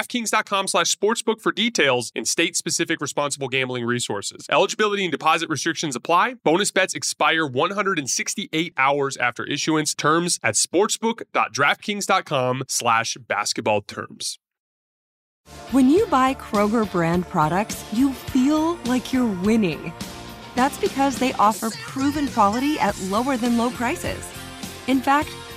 DraftKings.com slash sportsbook for details and state-specific responsible gambling resources. Eligibility and deposit restrictions apply. Bonus bets expire 168 hours after issuance. Terms at sportsbook.draftkings.com slash basketball terms. When you buy Kroger brand products, you feel like you're winning. That's because they offer proven quality at lower than low prices. In fact,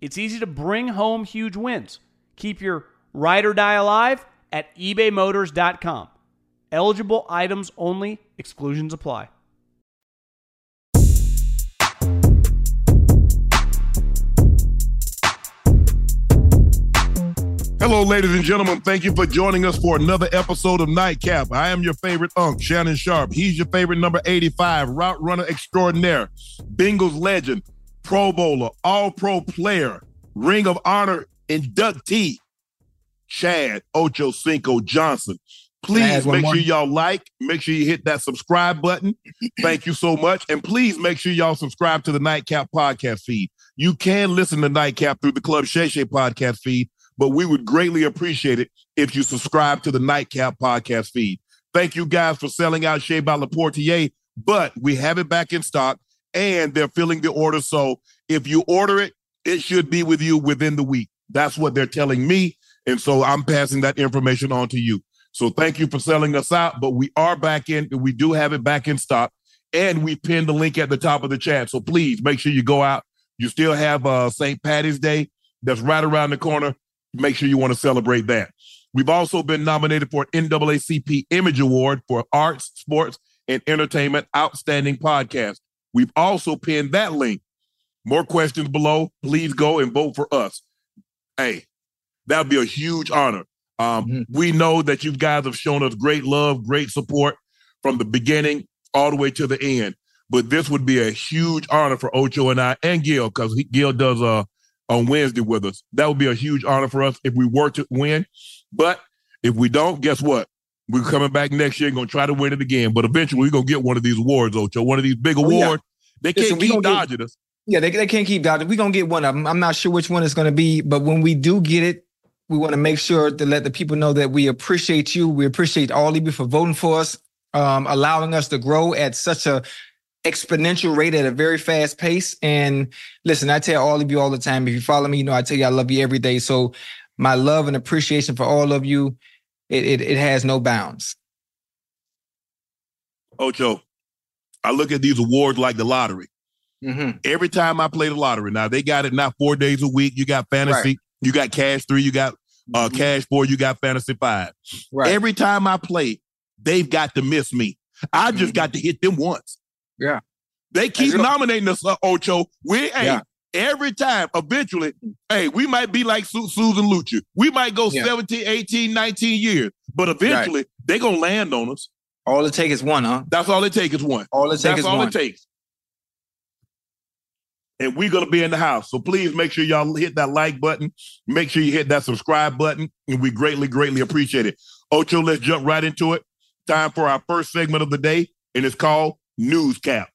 It's easy to bring home huge wins. Keep your ride or die alive at ebaymotors.com. Eligible items only, exclusions apply. Hello, ladies and gentlemen. Thank you for joining us for another episode of Nightcap. I am your favorite unk, Shannon Sharpe. He's your favorite number 85, route runner extraordinaire, Bengals legend, Pro Bowler, All Pro player, Ring of Honor inductee, Chad Ochocinco Johnson. Please make sure y'all like, make sure you hit that subscribe button. Thank you so much. And please make sure y'all subscribe to the Nightcap podcast feed. You can listen to Nightcap through the Club Shay Shay podcast feed, but we would greatly appreciate it if you subscribe to the Nightcap podcast feed. Thank you guys for selling out Shea by Laportier, but we have it back in stock and they're filling the order. So if you order it, it should be with you within the week. That's what they're telling me. And so I'm passing that information on to you. So thank you for selling us out, but we are back in. We do have it back in stock and we pinned the link at the top of the chat. So please make sure you go out. You still have uh, St. Patty's Day that's right around the corner. Make sure you want to celebrate that. We've also been nominated for an NAACP Image Award for Arts, Sports, and Entertainment Outstanding Podcast. We've also pinned that link. More questions below. Please go and vote for us. Hey, that would be a huge honor. Um, mm-hmm. We know that you guys have shown us great love, great support from the beginning all the way to the end. But this would be a huge honor for Ocho and I and Gil because Gil does uh on Wednesday with us. That would be a huge honor for us if we were to win. But if we don't, guess what? We're coming back next year and gonna try to win it again. But eventually we're gonna get one of these awards, Ocho, one of these big awards. Oh, yeah. They can't Listen, keep dodging get, us. Yeah, they, they can't keep dodging. We're gonna get one of them. I'm not sure which one it's gonna be, but when we do get it, we want to make sure to let the people know that we appreciate you. We appreciate all of you for voting for us, um, allowing us to grow at such a exponential rate at a very fast pace. And listen, I tell all of you all the time, if you follow me, you know I tell you I love you every day. So my love and appreciation for all of you, it it, it has no bounds. Ocho, I look at these awards like the lottery. Mm-hmm. Every time I play the lottery, now they got it not four days a week. You got fantasy, Right. you got cash three, you got uh, Mhm. cash four, you got fantasy five. Right. Every time I play, they've got to miss me. I just Mhm. got to hit them once. Yeah. They keep nominating us, uh, Ocho. We hey, Yeah. Every time, eventually, hey, we might be like Su- Susan Lucci. We might go Yeah. 17, 18, 19 years, but eventually they're gonna land on us. all it takes is one, huh? That's all it takes is one. All it takes That's is all one. it takes. And we're gonna be in the house. So please make sure y'all hit that like button. Make sure you hit that subscribe button. And we greatly, greatly appreciate it. Ocho, let's jump right into it. Time for our first segment of the day, and it's called News Cap.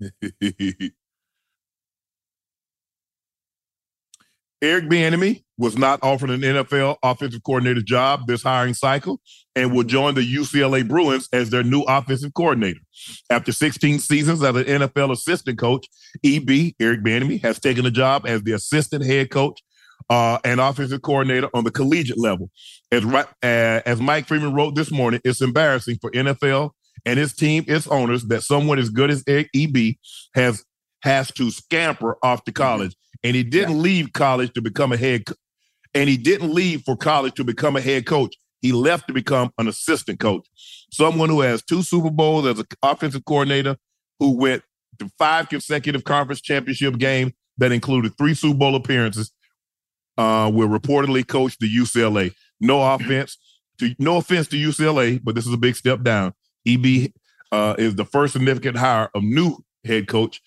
Eric Bieniemy was not offered an NFL offensive coordinator job this hiring cycle and will join the UCLA Bruins as their new offensive coordinator. After 16 seasons as an NFL assistant coach, EB Eric Bieniemy has taken a job as the assistant head coach uh, and offensive coordinator on the collegiate level. As uh, as Mike Freeman wrote this morning, it's embarrassing for NFL and his team, its owners, that someone as good as EB has has to scamper off to college. And he didn't leave college to become a head co- and he didn't leave for college to become a head coach. He left to become an assistant coach. Someone who has two super bowls as an offensive coordinator who went to five consecutive conference championship games that included three super bowl appearances uh, will reportedly coach the ucla no offense to no offense to ucla but this is a big step down eb uh, is the first significant hire of new head coach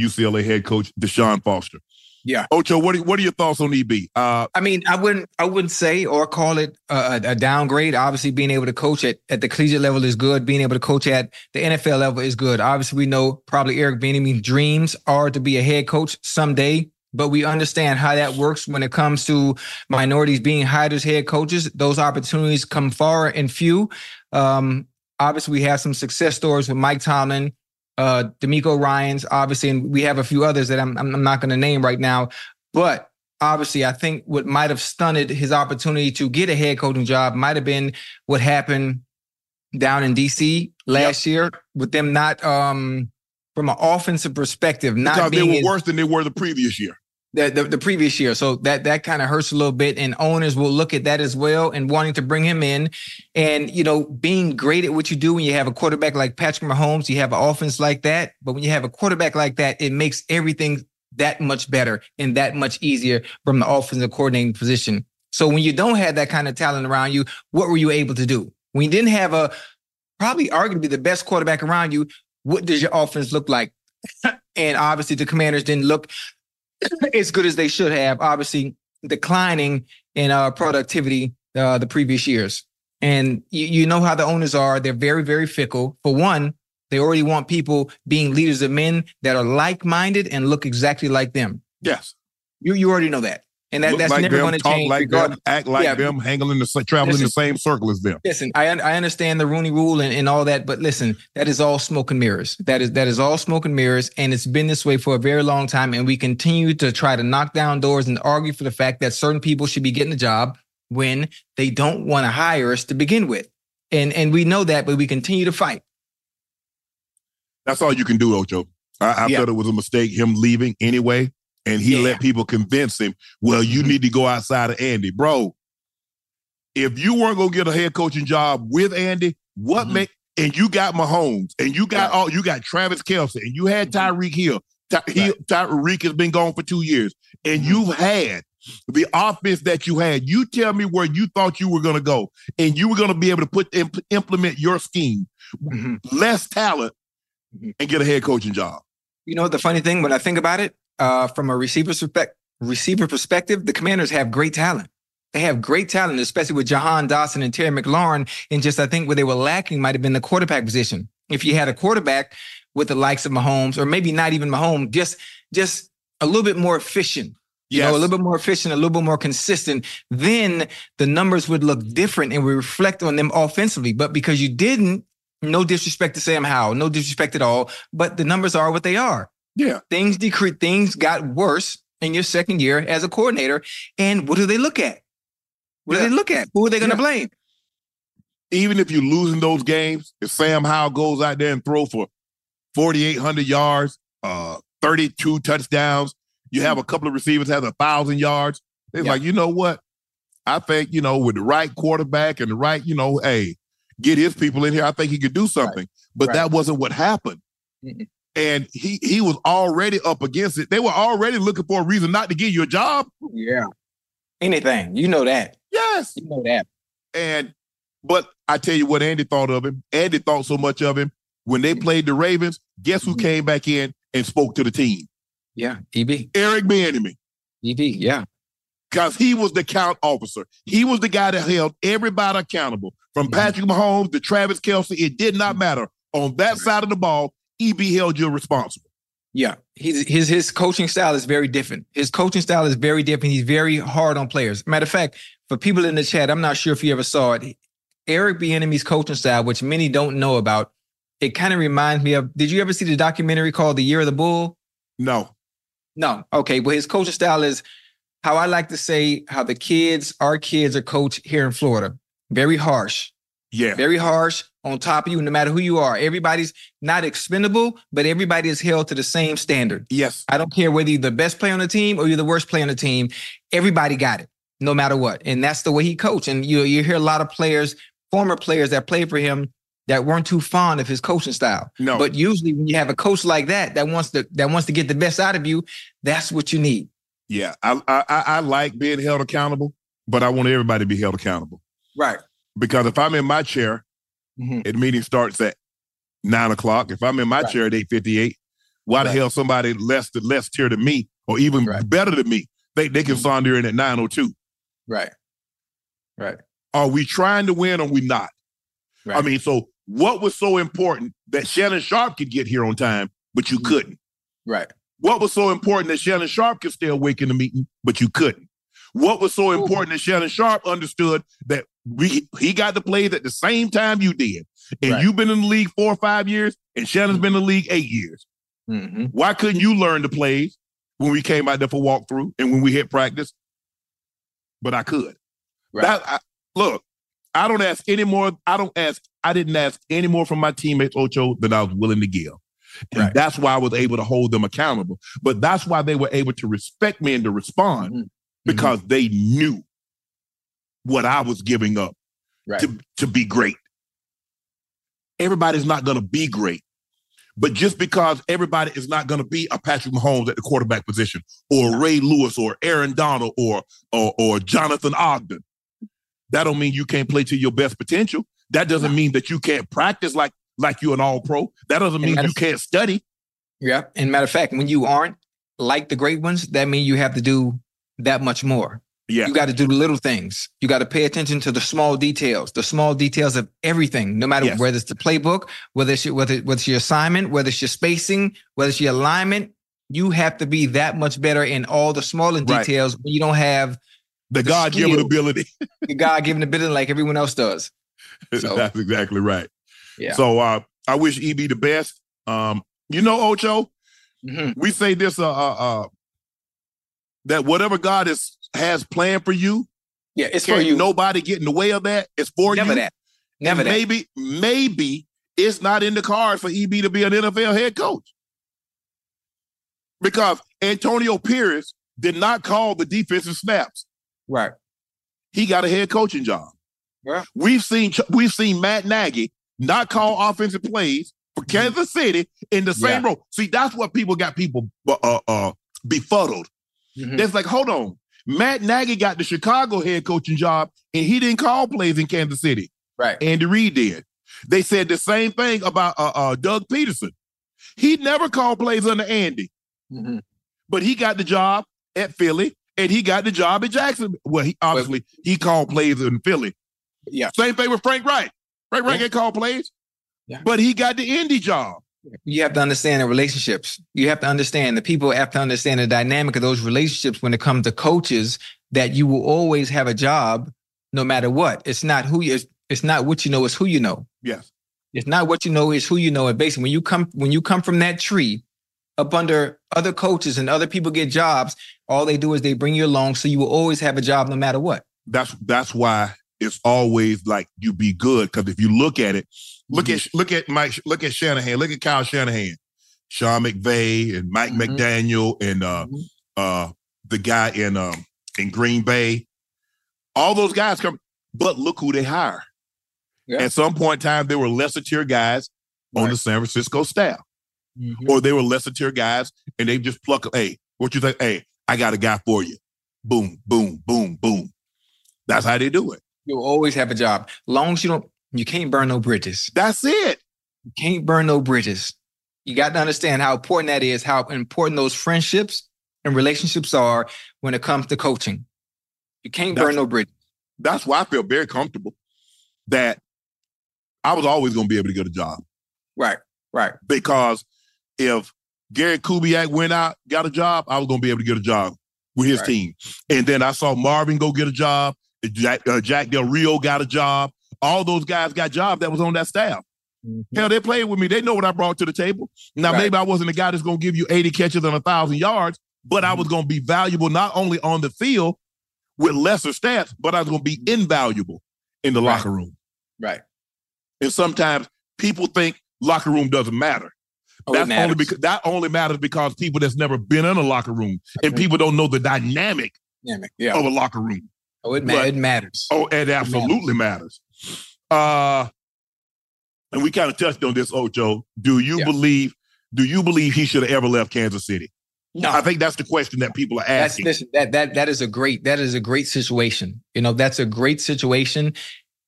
ucla head coach deshaun foster Yeah. Ocho, what are, what are your thoughts on EB? Uh, I mean, I wouldn't, I wouldn't say or call it a, a downgrade. Obviously, being able to coach at, at the collegiate level is good. Being able to coach at the NFL level is good. Obviously, we know probably Eric Bieniemy's dreams are to be a head coach someday, but we understand how that works when it comes to minorities being hired as head coaches. Those opportunities come far and few. Um, obviously, we have some success stories with Mike Tomlin, uh, DeMeco Ryans, obviously, and we have a few others that I'm, I'm not going to name right now. But obviously, I think what might have stunted his opportunity to get a head coaching job might have been what happened down in DC last year with them not, um, from an offensive perspective, not because they being were as- worse than they were the previous year. The, the, the previous year. So that that kind of hurts a little bit. And owners will look at that as well and wanting to bring him in. And you know, being great at what you do when you have a quarterback like Patrick Mahomes, you have an offense like that. But when you have a quarterback like that, it makes everything that much better and that much easier from the offensive coordinating position. So when you don't have that kind of talent around you, what were you able to do? When you didn't have a probably arguably the best quarterback around you, what does your offense look like? and obviously the commanders didn't look as good as they should have, obviously declining in uh, productivity uh, the previous years. And you, you know how the owners are. They're very, very fickle. For one, they already want people being leaders of men that are like-minded and look exactly like them. Yes, You you already know that. And that, that's like never going to talk change. like regardless- them, act like Yeah. them, hanging in the traveling in the same circle as them. Listen, I I understand the Rooney Rule and, and all that, but listen, that is all smoke and mirrors. That is that is all smoke and mirrors, and it's been this way for a very long time. And we continue to try to knock down doors and argue for the fact that certain people should be getting a job when they don't want to hire us to begin with. And and we know that, but we continue to fight. That's all you can do, Ocho. I, I Yeah. thought it was a mistake him leaving anyway, and he Yeah. let people convince him. Well, you need to go outside of Andy, bro. If you weren't gonna get a head coaching job with Andy, what Mhm. make and you got Mahomes and you got Right. all you got Travis Kelce and you had Mhm. Tyreek Hill. Ty, he, Tyreek has been gone for two years, and Mhm. you've had the offense that you had. You tell me where you thought you were going to go, and you were going to be able to put imp- implement your scheme, Mhm. less talent, Mhm. and get a head coaching job. You know the funny thing when I think about it, uh, from a receiver perspective, receiver perspective, the Commanders have great talent. They have great talent, especially with Jahan Dotson and Terry McLaurin. And just I think where they were lacking might have been the quarterback position. If you had a quarterback with the likes of Mahomes, or maybe not even Mahomes, just just a little bit more efficient. You know, a little bit more efficient, a little bit more consistent, then the numbers would look different and we reflect on them offensively. But because you didn't, No disrespect to Sam Howell, no disrespect at all, but the numbers are what they are. Yeah. Things decrease, things got worse in your second year as a coordinator. And what do they look at? What Yeah. do they look at? Who are they going to Yeah. blame? Even if you're losing those games, if Sam Howell goes out there and throw for 4,800 yards, uh, 32 touchdowns, you have a couple of receivers have a thousand yards. It's Yeah. like, you know what? I think, you know, with the right quarterback and the right, you know, hey, get his people in here. I think he could do something. But Right. that wasn't what happened. Mm-mm. And he he was already up against it. They were already looking for a reason not to give you a job. Yeah. Anything. You know that. Yes. You know that. And but I tell you what Andy thought of him. Andy thought so much of him. When they played the Ravens, guess who Mhm. came back in and spoke to the team? Yeah. EB. Eric Bieniemy. EB. Yeah. Because he was the count officer. He was the guy that held everybody accountable. From Mhm. Patrick Mahomes to Travis Kelce, it did not matter. On that side of the ball, EB held you responsible. Yeah. his his his coaching style is very different. His coaching style is very different. He's very hard on players. Matter of fact, for people in the chat, I'm not sure if you ever saw it. Eric Bieniemy's coaching style, which many don't know about, it kind of reminds me of. Did you ever see the documentary called The Year of the Bull? No. No. Okay. Well, his coaching style is how I like to say how the kids, our kids, are coached here in Florida. Very harsh, Yeah. very harsh on top of you, no matter who you are. Everybody's not expendable, but everybody is held to the same standard. Yes. I don't care whether you're the best player on the team or you're the worst player on the team. Everybody got it, no matter what. And that's the way he coached. And you you hear a lot of players, former players that played for him that weren't too fond of his coaching style. No. But usually when you have a coach like that that wants to that wants to get the best out of you, that's what you need. yeah. I, I I I like being held accountable, but I want everybody to be held accountable. Right. Because if I'm in my chair Mhm. and meeting starts at nine o'clock, if I'm in my Right. chair at eight fifty eight, why the hell somebody less than less tier than me or even Right. better than me they they can Mhm. saunter in at nine o two? Right. Right. Are we trying to win or we not? I mean, so what was so important that Shannon Sharpe could get here on time, but you Mhm. couldn't? Right. What was so important that Shannon Sharpe could stay awake in the meeting, but you couldn't? What was so important that Shannon Sharpe understood that we he got the plays at the same time you did, and Right. you've been in the league four or five years, and Shannon's been in the league eight years. hmm Why couldn't you learn the plays when we came out there for walkthrough and when we hit practice? But I could. Right. That I, look, I don't ask any more. I don't ask. I didn't ask any more from my teammates, Ocho, than I was willing to give. And Right. that's why I was able to hold them accountable. But that's why they were able to respect me and to respond Mhm. Because mm-hmm. they knew what I was giving up Right. to, to be great. Everybody's not going to be great. But just because everybody is not going to be a Patrick Mahomes at the quarterback position, or Ray Lewis, or Aaron Donald, or, or or Jonathan Ogden, that don't mean you can't play to your best potential. That doesn't mean that you can't practice like like you're an All Pro. That doesn't mean you can't study. Yeah. And matter of fact, when you aren't like the great ones, that means you have to do that much more. Yeah, You got to do the little things. You got to pay attention to the small details, the small details of everything, no matter Yes. whether it's the playbook, whether it's your, whether, whether it's your assignment, whether it's your spacing, whether it's your alignment. You have to be that much better in all the smaller Right. details when you don't have the the God given ability. the God given ability like everyone else does. So- That's exactly right. Yeah. So uh, I wish EB the best. Um, you know, Ocho, Mhm. we say this uh, uh, uh, that whatever God is has planned for you, Yeah, it's for you. nobody get in the way of that. It's for Never you. that. Never And that. Maybe, maybe it's not in the cards for EB to be an NFL head coach because Antonio Pierce did not call the defensive snaps. Right. He got a head coaching job. Yeah. We've seen we've seen Matt Nagy not call offensive plays for Kansas City in the same Mm-hmm. Yeah. role. See, that's what people got people uh, uh, befuddled. Mhm. It's like, hold on. Matt Nagy got the Chicago head coaching job and he didn't call plays in Kansas City. Right. Andy Reid did. They said the same thing about uh, uh, Doug Pederson. He never called plays under Andy, Mhm. but he got the job at Philly and he got the job at Jackson. Well, he obviously he called plays in Philly. Yeah. Same thing with Frank Reich. Frank Reich Yeah. called plays, Yeah. but he got the Indy job. You have to understand the relationships. You have to understand the people have to understand the dynamic of those relationships when it comes to coaches that you will always have a job no matter what. It's not who you it's, not what you know, it's who you know. Yes. It's not what you know, it's who you know. And basically, when you come when you come from that tree up under other coaches and other people get jobs, all they do is they bring you along, so you will always have a job no matter what. That's that's why it's always like you be good because if you look at it, look mm-hmm. at look at Mike, look at Shanahan, look at Kyle Shanahan, Sean McVay, and Mike mm-hmm. McDaniel, and uh, mm-hmm. uh, the guy in um, in Green Bay. All those guys come, but look who they hire. Yeah. At some point in time, there were lesser tier guys right. on the San Francisco staff, mm-hmm. or they were lesser tier guys, and they just pluck. Hey, what you think? Hey, I got a guy for you. Boom, boom, boom, boom. That's how they do it. You'll always have a job. Long as you don't, you can't burn no bridges. That's it. You can't burn no bridges. You got to understand how important that is, how important those friendships and relationships are when it comes to coaching. You can't that's, burn no bridges. That's why I feel very comfortable that I was always going to be able to get a job. Right, right. Because if Gary Kubiak went out, got a job, I was going to be able to get a job with his right. team. And then I saw Marvin go get a job. Jack, uh, Jack Del Rio got a job. All those guys got jobs that was on that staff. Mm-hmm. Hell, they played with me. They know what I brought to the table. Now, right. maybe I wasn't the guy that's going to give you 80 catches and a 1,000 yards, but mm-hmm. I was going to be valuable not only on the field with lesser stats, but I was going to be invaluable in the right. locker room. Right. And sometimes people think locker room doesn't matter. Oh, that's only because that only matters because people that's never been in a locker room and people don't know the dynamic, dynamic yeah. of a locker room. Oh, it, but, it matters. Oh, it absolutely it matters. matters. Uh, and we kind of touched on this, Ocho. Do you yeah. believe? Do you believe he should have ever left Kansas City? No, I think that's the question that people are asking. That's, listen, that that that is a great that is a great situation. You know, that's a great situation,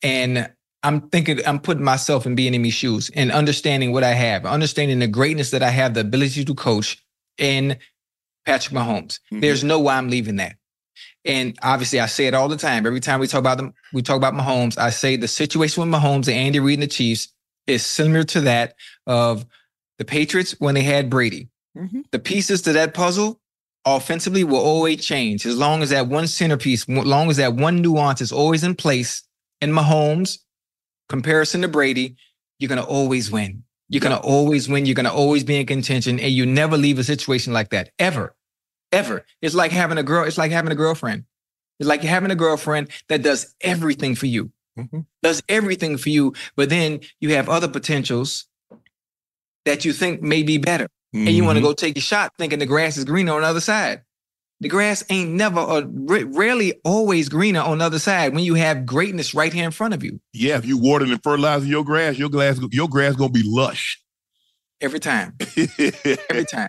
and I'm thinking, I'm putting myself in being in these shoes and understanding what I have, understanding the greatness that I have, the ability to coach in Patrick Mahomes. Mm-hmm. There's no way I'm leaving that. And obviously, I say it all the time. Every time we talk about them, we talk about Mahomes. I say the situation with Mahomes and Andy Reid and the Chiefs is similar to that of the Patriots when they had Brady. Mm-hmm. The pieces to that puzzle offensively will always change as long as that one centerpiece, as long as that one nuance is always in place. In Mahomes, comparison to Brady, you're going to always win. You're going to always win. You're going to always be in contention and you never leave a situation like that ever, ever. It's like having a girl. It's like having a girlfriend. It's like having a girlfriend that does everything for you, mm-hmm. does everything for you. But then you have other potentials that you think may be better. Mm-hmm. And you want to go take a shot thinking the grass is greener on the other side. The grass ain't never or rarely always greener on the other side when you have greatness right here in front of you. Yeah, if you water and fertilizer your grass, your grass your grass gonna be lush. Every time. Every time.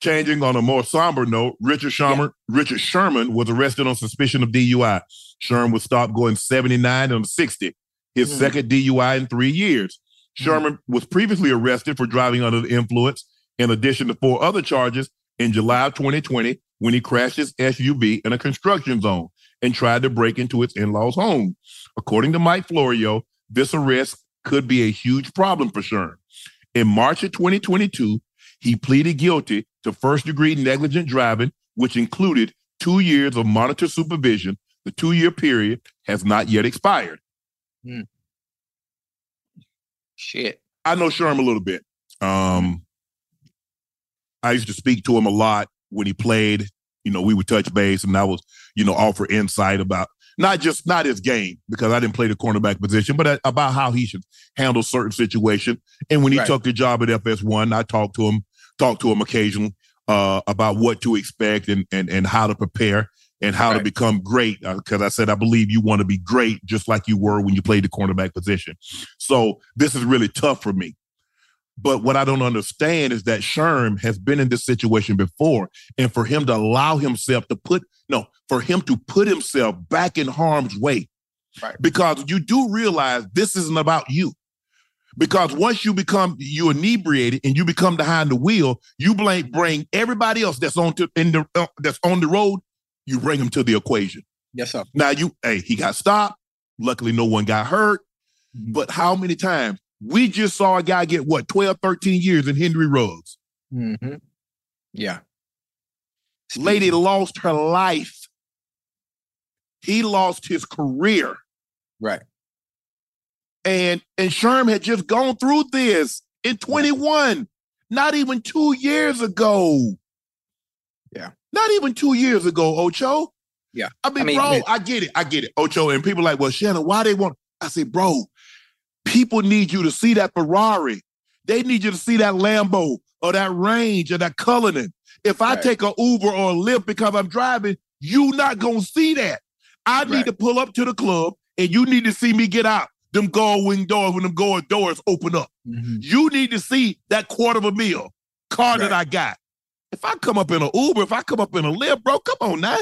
Changing on a more somber note, Richard Sherman, Richard Sherman was arrested on suspicion of DUI. Sherman was stopped going 79 and 60, his Mhm. second DUI in three years. Sherman was previously arrested for driving under the influence, in addition to four other charges in July of 2020 when he crashed his SUV in a construction zone and tried to break into its in-laws' home. According to Mike Florio, this arrest could be a huge problem for Sherman. In March of 2022, he pleaded guilty to first degree negligent driving, which included two years of monitor supervision. The two year period has not yet expired. Shit. I know Sherm a little bit. Um, I used to speak to him a lot when he played. You know, we would touch base and I was, you know, offer insight about not just not his game because I didn't play the cornerback position, but about how he should handle certain situation. And when he Right. took the job at FS1, I talked to him, talked to him occasionally uh, about what to expect and and and how to prepare and how to become great. Because I said I believe you want to be great just like you were when you played the cornerback position. So this is really tough for me. But what I don't understand is that Sherm has been in this situation before, and for him to allow himself to put no, for him to put himself back in harm's way, because you do realize this isn't about you. Because once you become you inebriated and you become behind the wheel, you blame bring everybody else that's on to, in the uh, that's on the road. You bring them to the equation. Yes, sir. Now you, hey, he got stopped. Luckily, no one got hurt. But how many times we just saw a guy get what 12, 13 years in Henry Ruggs? Mm-hmm. Yeah. Lady lost her life. He lost his career. Right. And and Sherm had just gone through this in 21, not even two years ago. Yeah. Not even two years ago, Ocho. Yeah. I mean, I mean, bro, man- I get it. I get it. Ocho. And people like, well, Shannon, why they want? I say, bro, people need you to see that Ferrari. They need you to see that Lambo or that range or that Cullinan. If I Right. take a Uber or a Lyft because I'm driving, you not gonna see that. I need to pull up to the club and you need to see me get out. Them guard wing doors when them guard doors open up. You need to see that quarter of a meal car that I got. If I come up in an Uber, if I come up in a Lyft, bro, come on now.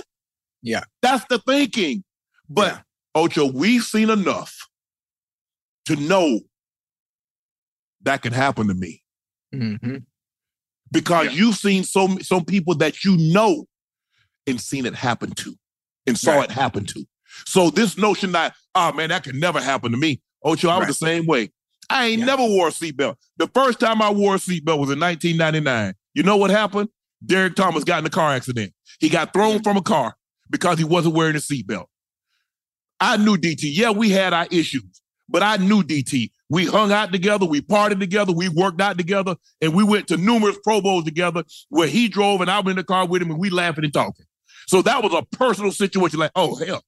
Yeah. That's the thinking. But Ocho, we've seen enough to know that can happen to me Mm-hmm. because you've seen some some people that you know and seen it happen to and saw it happen to. So this notion that oh man that could never happen to me, Ocho, I was the same way. I ain't never wore a seatbelt. The first time I wore a seatbelt was in 1999. You know what happened? Derrick Thomas got in a car accident. He got thrown from a car because he wasn't wearing a seatbelt. I knew DT. Yeah, we had our issues, but I knew DT. We hung out together, we partied together, we worked out together, and we went to numerous Pro Bowls together where he drove and I was in the car with him and we laughing and talking. So that was a personal situation. Like, oh hell,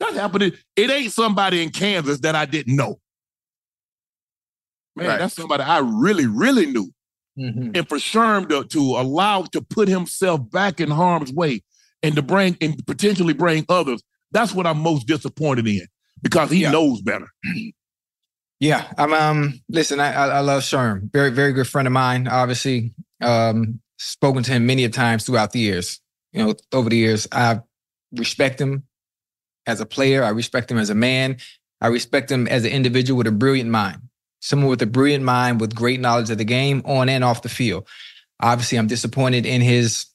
that happened. It ain't somebody in Kansas that I didn't know. Man, Right. that's somebody I really, really knew. Mm-hmm. And for Sherm to, to allow to put himself back in harm's way and to bring and potentially bring others, that's what I'm most disappointed in because he knows better. Yeah, I'm. Um, listen, I, I, love Sherm. Very, very good friend of mine. Obviously, um, spoken to him many of times throughout the years. You know, over the years, I respect him as a player. I respect him as a man. I respect him as an individual with a brilliant mind. Someone with a brilliant mind with great knowledge of the game on and off the field. Obviously, I'm disappointed in his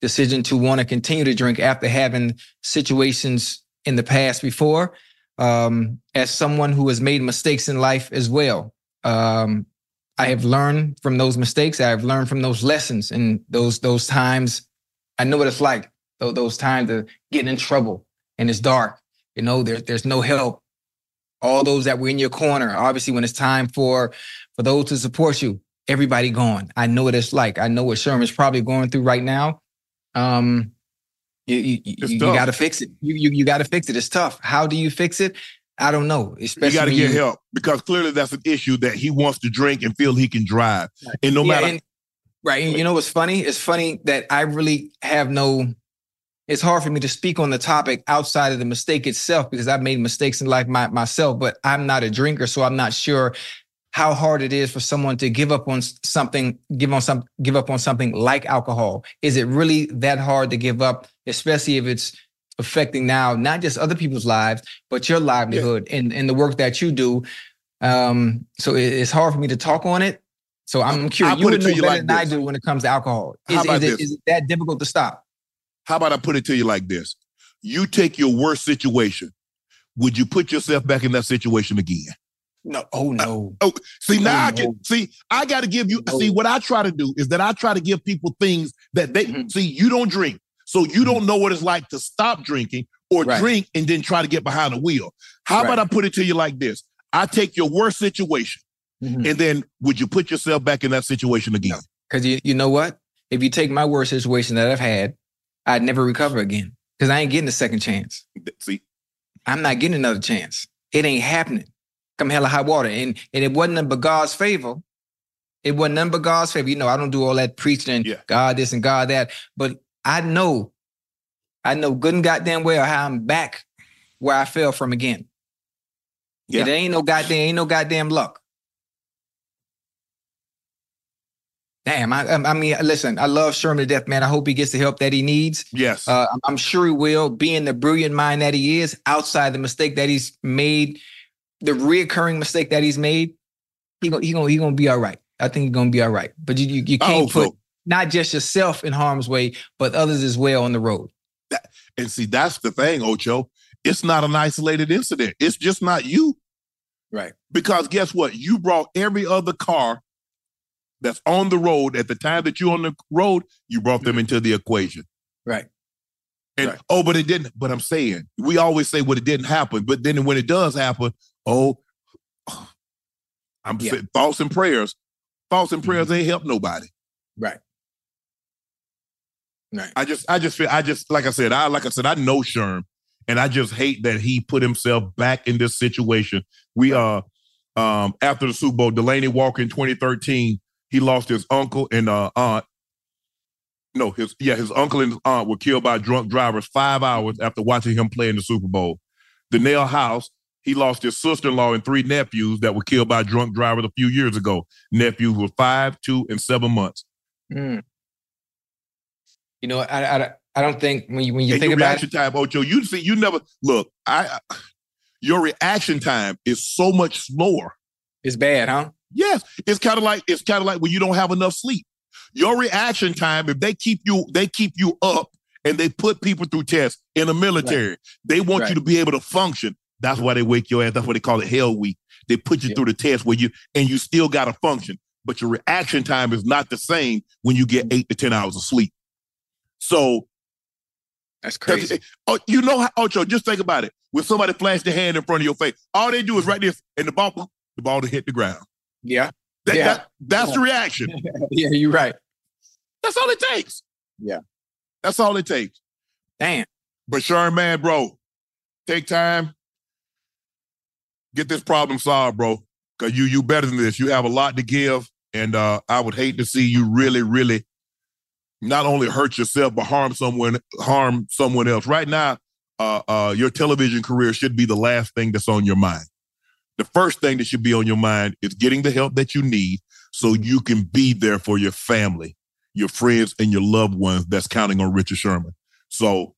decision to want to continue to drink after having situations in the past before. Um, as someone who has made mistakes in life as well, um, I have learned from those mistakes. I have learned from those lessons and those those times. I know what it's like. Those, those times of getting in trouble and it's dark. You know, there's there's no help. All those that were in your corner. Obviously, when it's time for for those to support you, everybody gone. I know what it's like. I know what Sherman's probably going through right now. Um, you you, you, you got to fix it. You you, you got to fix it. It's tough. How do you fix it? I don't know. Especially you got to get help because clearly that's an issue that he wants to drink and feel he can drive. And no Yeah, matter and- right. And you know what's funny? It's funny that I really have no. It's hard for me to speak on the topic outside of the mistake itself because I've made mistakes in life my, myself, but I'm not a drinker, so I'm not sure how hard it is for someone to give up on something, give on some, give up on something like alcohol. Is it really that hard to give up, especially if it's affecting now not just other people's lives, but your livelihood and, and the work that you do? Um, so it- it's hard for me to talk on it. So I'm curious. I'll You would to know better like than I do when it comes to alcohol. Is, is, it, this? is it that difficult to stop? How about I put it to you like this? You take your worst situation. Would you put yourself back in that situation again? No. Oh no. Oh, see now Oh, I can no. see. I got to give you. See what I try to do is that I try to give people things that they Mm-hmm. see. You don't drink, so you don't know what it's like to stop drinking or Right. drink and then try to get behind the wheel. How about I put it to you like this? I take your worst situation, Mm-hmm. and then would you put yourself back in that situation again? Because you, you know what? If you take my worst situation that I've had, I'd never recover again. Because I ain't getting a second chance. See, I'm not getting another chance. It ain't happening. Come hell or high water. And and it wasn't nothing but God's favor. It wasn't nothing but God's favor. You know, I don't do all that preaching and God this and God that. But I know, I know good and goddamn well how I'm back where I fell from again. Yeah. It ain't no goddamn, ain't no goddamn luck. Damn, I, I mean, listen, I love Sherman to death, man. I hope he gets the help that he needs. Yes. Uh, I'm- sure he will, being the brilliant mind that he is, outside the mistake that he's made, the reoccurring mistake that he's made, he gonna he gonna he gonna be all right. I think he's gonna be all right. But you you, you can't put so. not just yourself in harm's way, but others as well on the road. And see, that's the thing, Ocho. It's not an isolated incident. It's just not you. Right. Because guess what? You brought every other car that's on the road at the time that you're on the road, you brought them into the equation. Right. And oh, but it didn't. But I'm saying we always say what it didn't happen, but then when it does happen, oh, I'm saying thoughts and prayers. Thoughts and prayers ain't help nobody. Right. Right. I just, I just feel, I just, like I said, I, like I said, I know Sherm, and I just hate that he put himself back in this situation. We, uh, um, after the Super Bowl, Delanie Walker in 2013, he lost his uncle and uh, aunt. No, his yeah, his uncle and his aunt were killed by drunk drivers five hours after watching him play in the Super Bowl. Danielle House, he lost his sister-in-law and three nephews that were killed by drunk drivers a few years ago. Nephews were five, two, and seven months. Mm. You know, I, I I don't think when you when you and think your about reaction time, Ocho, you see, you never look. I- your reaction time is so much slower. It's bad, huh? Yes, it's kind of like it's kind of like when you don't have enough sleep. Your reaction time, if they keep you, they keep you up, and they put people through tests in the military. They want you to be able to function. That's why they wake your ass. That's why they call it Hell Week. They put you through the test where you and you still got to function, but your reaction time is not the same when you get eight to ten hours of sleep. So that's crazy. Oh, you know how Ocho, just think about it. When somebody flash their hand in front of your face, all they do is mm-hmm. right this, and the ball, the ball to hit the ground. Yeah. That- Yeah. that- that's the reaction. yeah, you're right. That's all it takes. Yeah. That's all it takes. Damn. But Sherman, man, bro, take time. Get this problem solved, bro. Cause you you better than this. You have a lot to give. And uh, I would hate to see you really, really not only hurt yourself, but harm someone, harm someone else. Right now, uh, uh, your television career should be the last thing that's on your mind. The first thing that should be on your mind is getting the help that you need so you can be there for your family, your friends, and your loved ones that's counting on Richard Sherman. So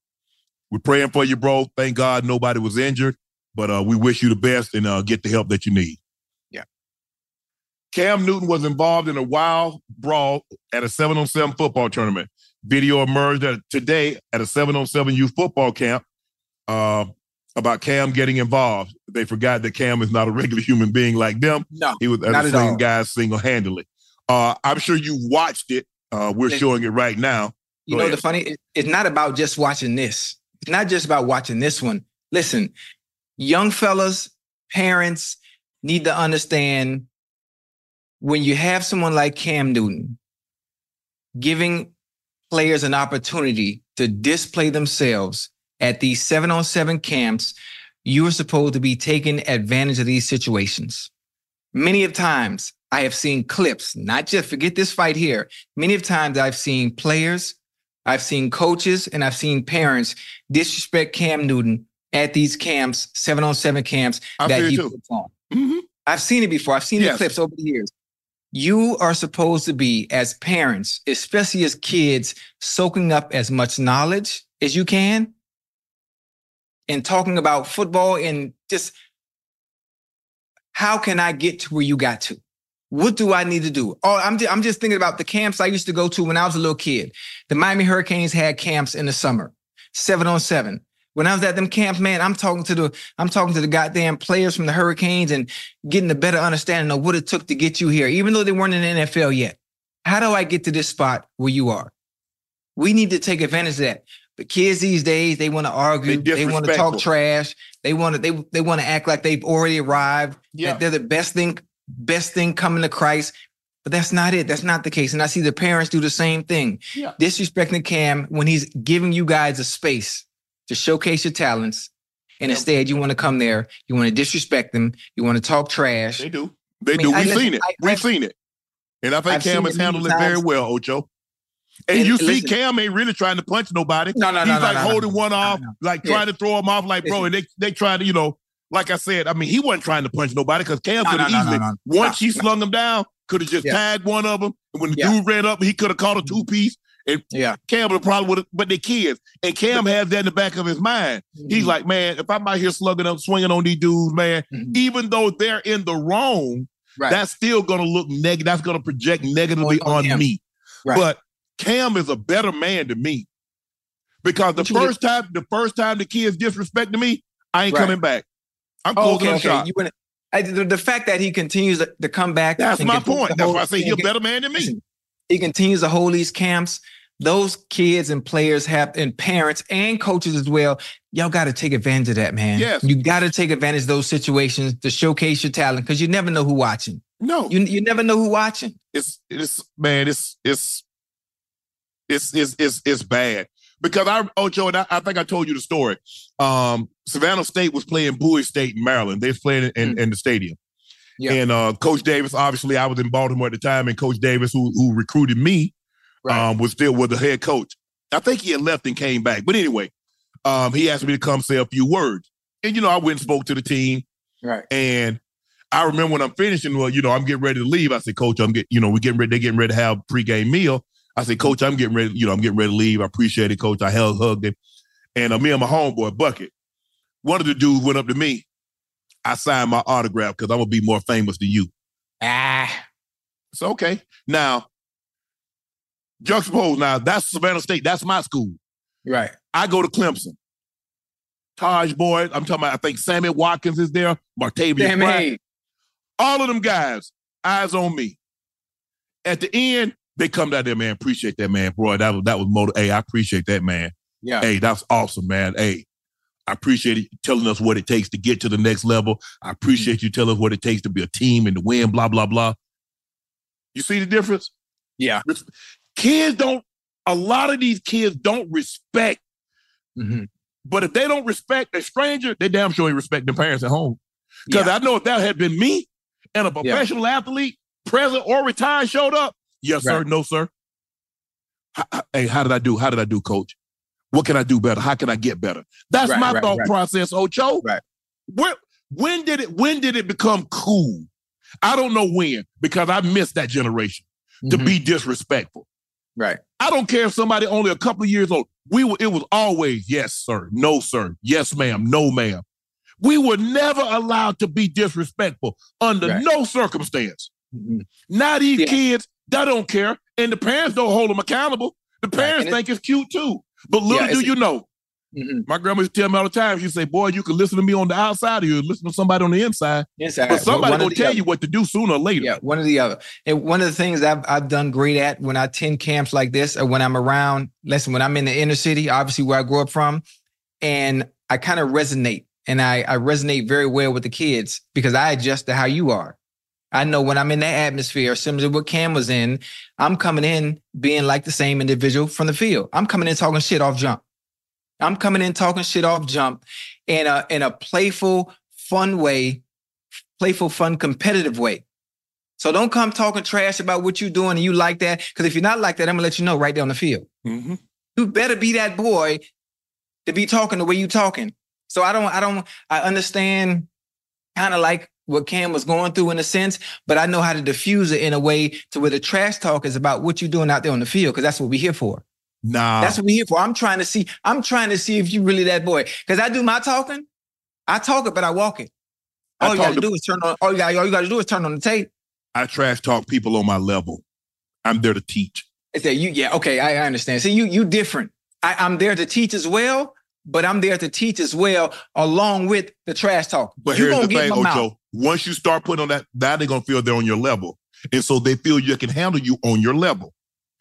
we're praying for you, bro. Thank God nobody was injured, but uh, we wish you the best and uh, get the help that you need. Yeah. Cam Newton was involved in a wild brawl at a seven on seven football tournament. Video emerged today at a seven on seven youth football camp uh, about Cam getting involved. They forgot that Cam is not a regular human being like them. No, he was not at same guy single handedly. Uh, I'm sure you watched it. Uh, we're showing it right now. You Go know, ahead. the funny, it- it's not about just watching this. It's not just about watching this one. Listen, young fellas, parents need to understand when you have someone like Cam Newton giving players an opportunity to display themselves at these seven on seven camps, you are supposed to be taking advantage of these situations. Many of times I have seen clips, not just forget this fight here. Many of times I've seen players, I've seen coaches, and I've seen parents disrespect Cam Newton at these camps, seven on seven camps I've that he puts on. Mhm. I've seen it before. I've seen the clips over the years. You are supposed to be, as parents, especially as kids, soaking up as much knowledge as you can and talking about football and just how can I get to where you got to? What do I need to do? Oh, I'm, I'm just thinking about the camps I used to go to when I was a little kid. The Miami Hurricanes had camps in the summer, seven on seven. When I was at them camps, man, I'm talking to the I'm talking to the goddamn players from the Hurricanes and getting a better understanding of what it took to get you here, even though they weren't in the NFL yet. How do I get to this spot where you are? We need to take advantage of that. But kids these days, they want to argue, They they, want to talk trash, they want to they they want to act like they've already arrived, Yeah. that they're the best thing, best thing coming to Christ. But that's not it. That's not the case. And I see the parents do the same thing. Yeah. Disrespecting Cam when he's giving you guys a space to showcase your talents. And instead, you want to come there, you want to disrespect them, you want to talk trash. They do. They I mean, do. We've listen- seen it. I- We've I've- seen it. And I think I've Cam has it handled it very well, Ocho. And, And you see, Cam ain't really trying to punch nobody. No, no, He's no, no, like no, holding no, one off, like trying to throw him off, like, bro, and they they trying to, you know, like I said, I mean, he wasn't trying to punch nobody because Cam could have easily, once he slung him down, could have just Yeah. tagged one of them. And when the Yeah. dude ran up, he could have caught a two piece. And Yeah. Cam would have probably would have, but they kids. And Cam has that in the back of his mind. He's Mhm. like, man, if I'm out here slugging up, swinging on these dudes, man, Mhm. even though they're in the wrong, Right. that's still going to look negative. That's going to project negatively On- on on, me. Right. But Cam is a better man than me because the first time, the first time the kids disrespected me, I ain't Right. coming back. I'm Oh, closing okay, okay. shop. You wanna, I, the, the fact that he continues to, to come back. That's my point. That's why I say he's a better man than me. He continues to hold these camps. Those kids and players have, and parents and coaches as well. Y'all got to take advantage of that, man. Yes. you got to take advantage of those situations to showcase your talent because you never know who watching. No, You you never know who watching. it's it's man, it's it's it's it's it's it's bad because I oh Joe, and I, I think I told you the story. Um, Savannah State was playing Bowie State in Maryland. They was playing in, in the stadium. Yeah. And uh, Coach Davis, obviously, I was in Baltimore at the time, and Coach Davis, who who recruited me, Right. um, was still with the head coach. I think he had left and came back, but anyway, um, he asked me to come say a few words, and you know, I went and spoke to the team, Right. and I remember when I'm finishing, well, you know, I'm getting ready to leave. I said, Coach, I'm getting, you know, we're getting ready, they're getting ready to have a pregame meal. I said, Coach, I'm getting ready, you know, I'm getting ready to leave. I appreciate it, Coach. I held, hugged him. And uh, me and my homeboy, Bucket, one of the dudes went up to me. I signed my autograph because I'm gonna be more famous than you. Ah, It's okay. Now, juxtapose now, that's Savannah State. That's my school. right. I go to Clemson. Tajh Boyd, I'm talking about, I think Sammy Watkins is there, Martavis all of them guys, eyes on me. At the end, they come down there, man. Appreciate that, man. bro. that was that was motor. Hey, I appreciate that, man. Yeah. Hey, that's awesome, man. Hey, I appreciate you telling us what it takes to get to the next level. I appreciate you telling us what it takes to be a team and to win, blah, blah, blah. You see the difference? Yeah. Kids don't, a lot of these kids don't respect, Mhm. but if they don't respect a stranger, they damn sure ain't respect their parents at home. Because Yeah. I know if that had been me and a professional athlete, present or retired, showed up, yes, sir, no, sir. Hey, how did I do? How did I do, coach? What can I do better? How can I get better? That's Right, my right, thought right. process, Ocho. Right. Where When did it when did it become cool? I don't know when because I missed that generation to Mhm. be disrespectful. Right. I don't care if somebody only a couple of years old. We were it was always yes sir, no sir, yes ma'am, no ma'am. We were never allowed to be disrespectful under Right. no circumstance. Mhm. Now these Yeah. kids, they don't care, and the parents don't hold them accountable. The parents it- think it's cute too. But little Yeah, do you know, Mhm. my grandma used to tell me all the time. She'd say, "Boy, you can listen to me on the outside, or you listen to somebody on the inside, Inside. but somebody gonna tell other. you what to do sooner or later." Yeah, one or the other. And one of the things I've I've done great at when I attend camps like this, or when I'm around, listen, when I'm in the inner city, obviously where I grew up from, and I kind of resonate, and I I resonate very well with the kids because I adjust to how you are. I know when I'm in that atmosphere, similar to what Cam was in, I'm coming in being like the same individual from the field. I'm coming in talking shit off jump. I'm coming in talking shit off jump in a in a playful, fun way, playful, fun, competitive way. So don't come talking trash about what you're doing and you like that. Because if you're not like that, I'm gonna let you know right there on the field. Mhm. You better be that boy to be talking the way you talking. So I don't, I don't, I understand kind of like what Cam was going through in a sense, but I know how to diffuse it in a way to where the trash talk is about what you're doing out there on the field, because that's what we're here for. Nah, That's what we're here for. I'm trying to see, I'm trying to see if you really that boy. Because I do my talking, I talk it, but I walk it. I All you gotta to- do is turn on, all you got, all you gotta do is turn on the tape. I trash talk people on my level. I'm there to teach. It's that you, yeah, okay, I, I understand. See, you you different. I, I'm there to teach as well, but I'm there to teach as well along with the trash talk. But you here's the thing, my mouth. Ocho. Once you start putting on that, now they're gonna feel they're on your level. And so they feel you can handle you on your level.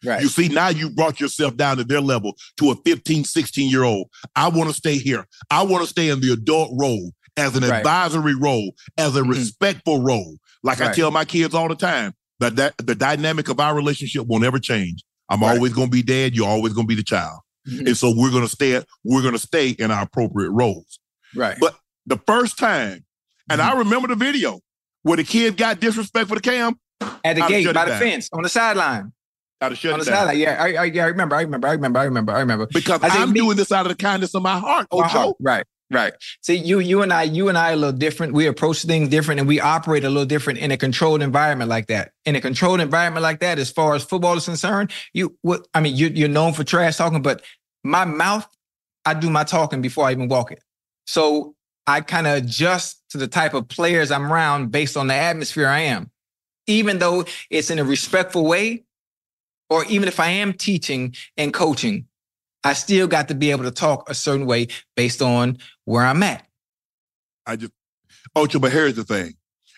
Right. You see, now you brought yourself down to their level to a 15, 16 year old. I want to stay here. I want to stay in the adult role as an Right. advisory role, as a Mhm. respectful role. Like I tell my kids all the time, that, that the dynamic of our relationship will never change. I'm Right. always gonna be dad, you're always gonna be the child. Mhm. And so we're gonna stay we're gonna stay in our appropriate roles. right. But the first time, and Mm-hmm. I remember the video where the kid got disrespectful to Cam, At the I'd gate, by the down. fence, on the sideline. I'd have shut On the down. sideline. Yeah, I, I, yeah, I remember, I remember, I remember, I remember, I remember. Because I i'm me- doing this out of the kindness of my heart, My Ocho. heart. Right, right. See, you, you and I, you and I are a little different. We approach things different, and we operate a little different in a controlled environment like that. In a controlled environment like that, as far as football is concerned, you, what I mean, you, you're known for trash talking, but my mouth, I do my talking before I even walk it. So I kind of adjust to the type of players I'm around based on the atmosphere I am, even though it's in a respectful way, or even if I am teaching and coaching. I still got to be able to talk a certain way based on where I'm at. I just Ocho, but here's the thing.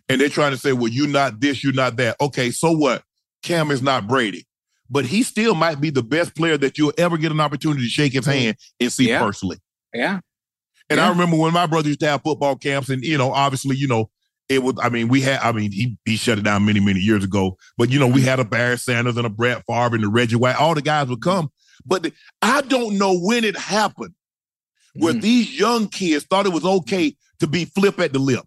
And they're trying to say, well, you're not this, you're not that. Okay, so what? Cam is not Brady. But he still might be the best player that you'll ever get an opportunity to shake his mm. hand and see Yeah. personally. Yeah. And I remember when my brother used to have football camps, and you know, obviously, you know, it was. I mean, we had. I mean, he he shut it down many many years ago. But you know, we mm. had a Barry Sanders and a Brett Favre and a Reggie White. All the guys would mm. come. But I don't know when it happened where Mhm. these young kids thought it was okay to be flip at the lip,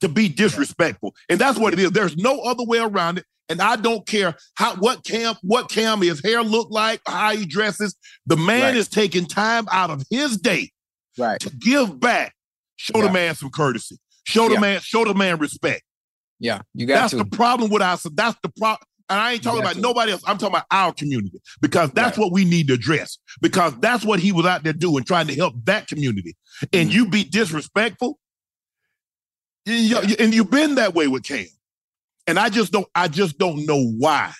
to be disrespectful, and that's what it is. There's no other way around it. And I don't care how what Cam what Cam his hair look like, how he dresses. The man Right. is taking time out of his day Right. to give back. Show Yeah. the man some courtesy. Show the Yeah. man. Show the man respect. Yeah. You got That's to. the problem with us. That's the problem. And I ain't talking about nobody else. I'm talking about our community because that's Right. what we need to address. Because that's what he was out there doing, trying to help that community. And Mhm. you be disrespectful, and you- and you've been that way with Cam. And I just don't. I just don't know why.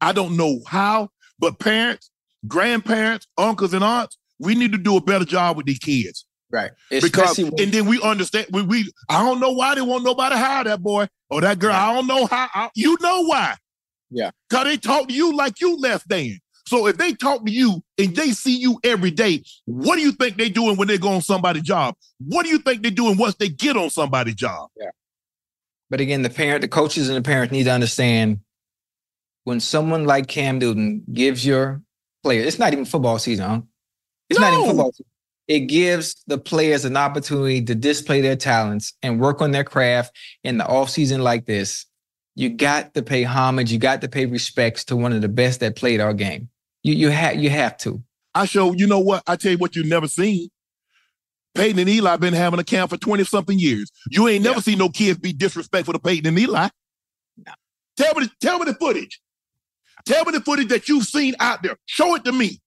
I don't know how. But parents, grandparents, uncles, and aunts, we need to do a better job with these kids right. because when- and then we understand we, we I don't know why they want nobody to hire that boy or that girl. I don't know how I- you know why. Yeah. Cause they talk to you like you left than. So if they talk to you and they see you every day, what do you think they doing when they go on somebody's job? What do you think they doing once they get on somebody's job? Yeah. But again, the parent, the coaches and the parents need to understand when someone like Cam Newton gives your player, it's not even football season, huh? It's not even football season. It gives the players an opportunity to display their talents and work on their craft in the offseason like this. You got to pay homage, you got to pay respects to one of the best that played our game. You you have you have to. I show you know what I tell you what you never seen. Peyton and Eli been having a camp for 20 something years. You ain't never Yeah. seen no kids be disrespectful to Peyton and Eli. No. Tell me, tell me the footage. Tell me the footage that you've seen out there. Show it to me.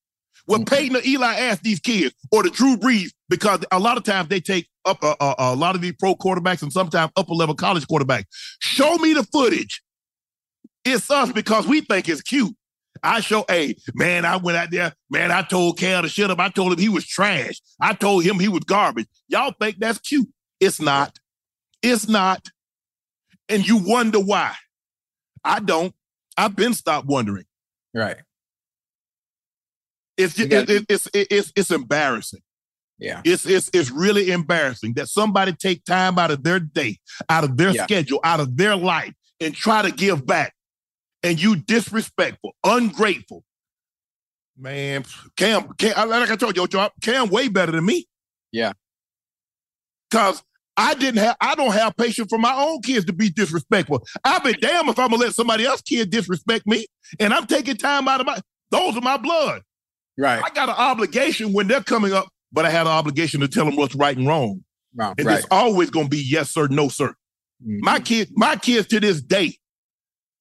What. Peyton or Eli asked these kids, or the Drew Brees, because a lot of times they take up a, a, a lot of these pro quarterbacks and sometimes upper level college quarterbacks. Show me the footage. It's us because we think it's cute. I show, hey, man, I went out there, man, I told Cal to shut up. I told him he was trash. I told him he was garbage. Y'all think that's cute. It's not. It's not. And you wonder why. I don't. I've been stopped wondering. Right. It's just, it, it's it, it's it's embarrassing. Yeah. It's it's it's really embarrassing that somebody take time out of their day, out of their Yeah. schedule, out of their life, and try to give back, and you disrespectful, ungrateful. Man, Cam, Cam, like I told you, Joe, Cam way better than me. Yeah. Cause I didn't have, I don't have patience for my own kids to be disrespectful. I'll be damn if I'm gonna let somebody else kid disrespect me, and I'm taking time out of my. Those are my blood. Right. I got an obligation when they're coming up, but I had an obligation to tell them what's right and wrong. Right. And right. it's always gonna be yes sir, no sir. Mhm. My kids, my kids to this day,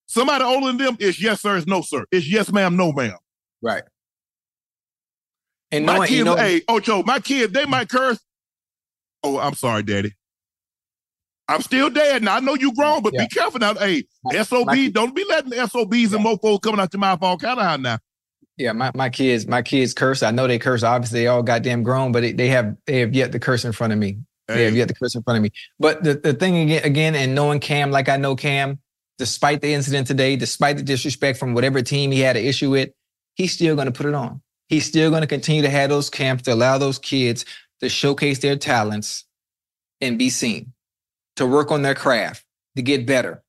somebody older than them is yes sir, is no sir. It's yes ma'am, no ma'am. right. And My knowing, kids, you know, hey, Ocho, my kids, they might curse. Oh, I'm sorry, daddy. I'm still dad now. I know you grown, but Yeah. be careful now. Hey, My- SOB, my- don't be letting the SOBs and mofos coming out your mouth all kind of how now. Yeah, my, my kids, my kids curse. I know they curse. Obviously, they all goddamn grown, but they, they have they have yet to curse in front of me. They have yet to curse in front of me. But the, the thing again, again, and knowing Cam like I know Cam, despite the incident today, despite the disrespect from whatever team he had an issue with, he's still going to put it on. He's still going to continue to have those camps to allow those kids to showcase their talents and be seen, to work on their craft, to get better.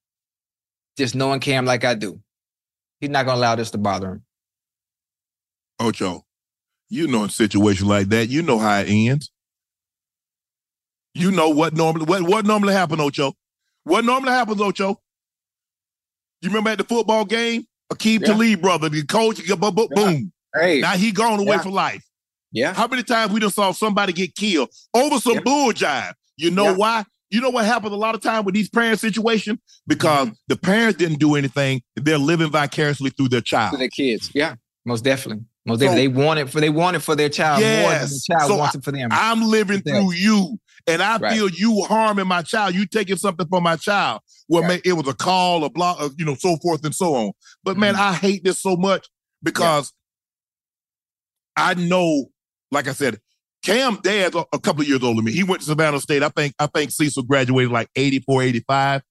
Just knowing Cam like I do, he's not going to allow this to bother him. Ocho, you know in situations like that, you know how it ends. You know what normally what what normally happens, Ocho. What normally happens, Ocho? You remember at the football game, Aqib Yeah. Talib brother, the coach, boom, boom, Yeah. boom. Hey, Now he gone away Yeah. for life. yeah, How many times we done saw somebody get killed over some Yeah. bull jive? You know why? You know what happens a lot of time with these parent situations? Because Mm-hmm. the parents didn't do anything. They're living vicariously through their child. for their kids. Yeah, most definitely. Most So- They want it for they want it for their child more than the child So wants it for them. I'm living Yeah. through you, and I Right. feel you harming my child. You taking something from my child. Well, Yeah. man, it was a call, a block, uh, you know, so forth and so on. But man, Mm-hmm. I hate this so much because I know, like I said, Cam dad's a, a couple of years older than me. He went to Savannah State. I think I think Cecil graduated like 84, 85.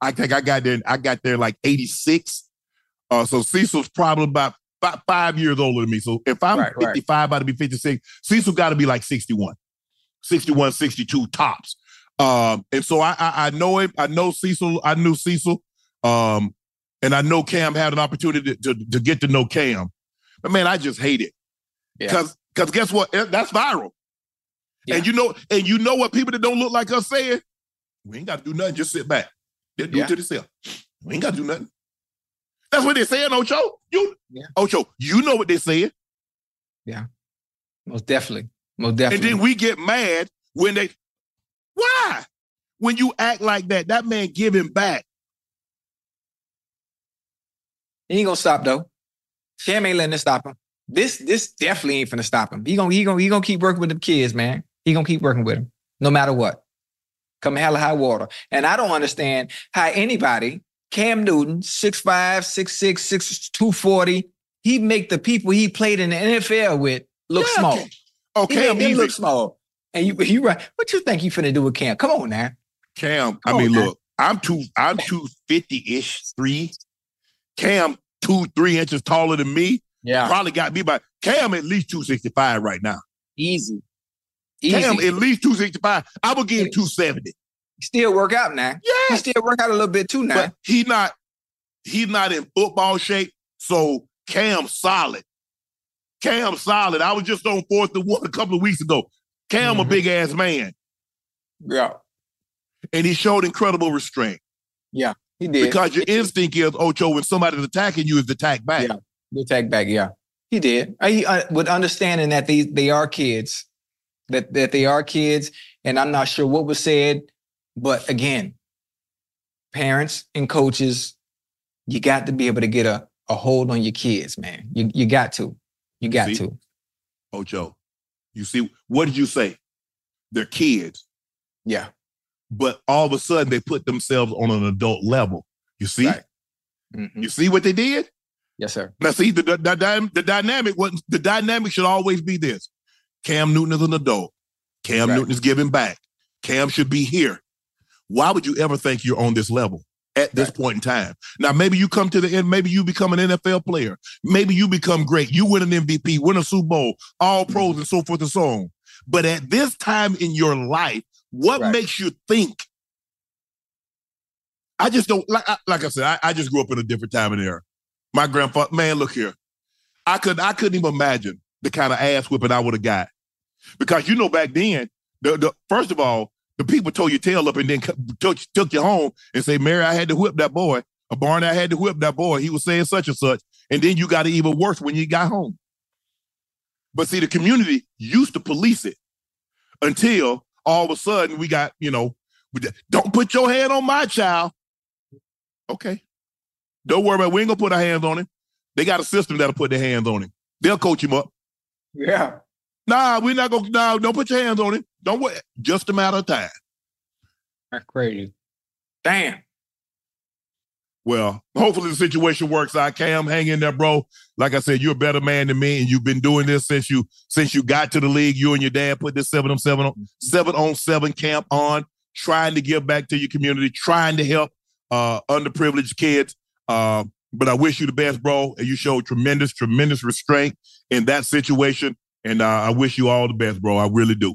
I think I got there, I got there like 86. Uh, so Cecil's probably about five, five years older than me. So if I'm Right, right. 55, about to be 56, Cecil got to be like 61, 61, 62 tops. Um, and so I, I I know him. I know Cecil. I knew Cecil. Um, and I know Cam had an opportunity to, to, to get to know Cam. But man, I just hate it. Yeah. Because because guess what? That's viral. Yeah. And you know, and you know what people that don't look like us saying? We ain't got to do nothing. Just sit back. Just do Yeah. it to themselves. We ain't got to do nothing. That's what they're saying, Ocho. You, Yeah. Ocho, you know what they're saying. Yeah, most definitely. Most definitely. And then we get mad when they, why? When you act like that, that man giving back. he ain't gonna stop though. Cam ain't letting it stop him. This this definitely ain't finna stop him. He gonna he gonna he gonna keep working with the kids, man. He gonna keep working with them, no matter what. Come hell or high water. And I don't understand how anybody, Cam Newton, 6'5, 6'6, 6'2, 240, he make the people he played in the NFL with look Yeah, small. Okay, Oh, He Cam look small. And you you right. What you think he finna do with Cam? Come on now. Cam, I Come mean, on, man. look, I'm two, I'm two fifty ish, three. Cam, two, three inches taller than me. Yeah. Probably got me by Cam at least two sixty five right now. Easy. Easy. Cam at least two sixty five. I would give him two seventy. Still work out now. Yeah, He still work out a little bit too now. but he not, he's not in football shape. So Cam solid. Cam solid. I was just on fourth and one a couple of weeks ago. Cam a Mhm. big ass man, yeah. and he showed incredible restraint Yeah, He did. because your instinct is, Ocho, when somebody's attacking you, is to attack back. Yeah. The tag back, yeah. He did. I, uh, with understanding that they they are kids, that that they are kids, and I'm not sure what was said, but again, parents and coaches, you got to be able to get a, a hold on your kids, man. You you got to. You got See? to. Ocho, you see, what did you say? They're kids. Yeah. But all of a sudden they put themselves on an adult level. You see? Right. Mhm. You see what they did? Yes, sir. Now, see, the, the, the, the dynamic wasn't the dynamic should always be this. Cam Newton is an adult. Cam Right. Newton is giving back. Cam should be here. Why would you ever think you're on this level at this point in time? Now, maybe you come to the end, maybe you become an NFL player. Maybe you become great. You win an MVP, win a Super Bowl, all pros, and so forth and so on. But at this time in your life, what Right. makes you think? I just don't like. I, like I said, I, I just grew up in a different time and era. My grandfather, man, look here. I could I couldn't even imagine the kind of ass whipping I would have got. Because you know back then, the, the first of all, the people tore your tail up and then took, took you home and say, Mary, I had to whip that boy. A barn, I had to whip that boy. He was saying such and such. And then you got it even worse when you got home. But see, the community used to police it until all of a sudden we got, you know, don't put your hand on my child. Okay. Don't worry about it. We ain't gonna put our hands on him. They got a system that'll put their hands on him. They'll coach him up. Yeah. Nah, we're not gonna nah, don't put your hands on him. Don't worry. Just a matter of time. That's crazy. Damn. Well, hopefully the situation works out. Cam, hang in there, bro. Like I said, you're a better man than me, and you've been doing this since you since you got to the league. You and your dad put this seven on seven on seven on seven camp on, trying to give back to your community, trying to help uh underprivileged kids. Uh, but I wish you the best, bro. And you showed tremendous, tremendous restraint in that situation. And uh, I wish you all the best, bro. I really do.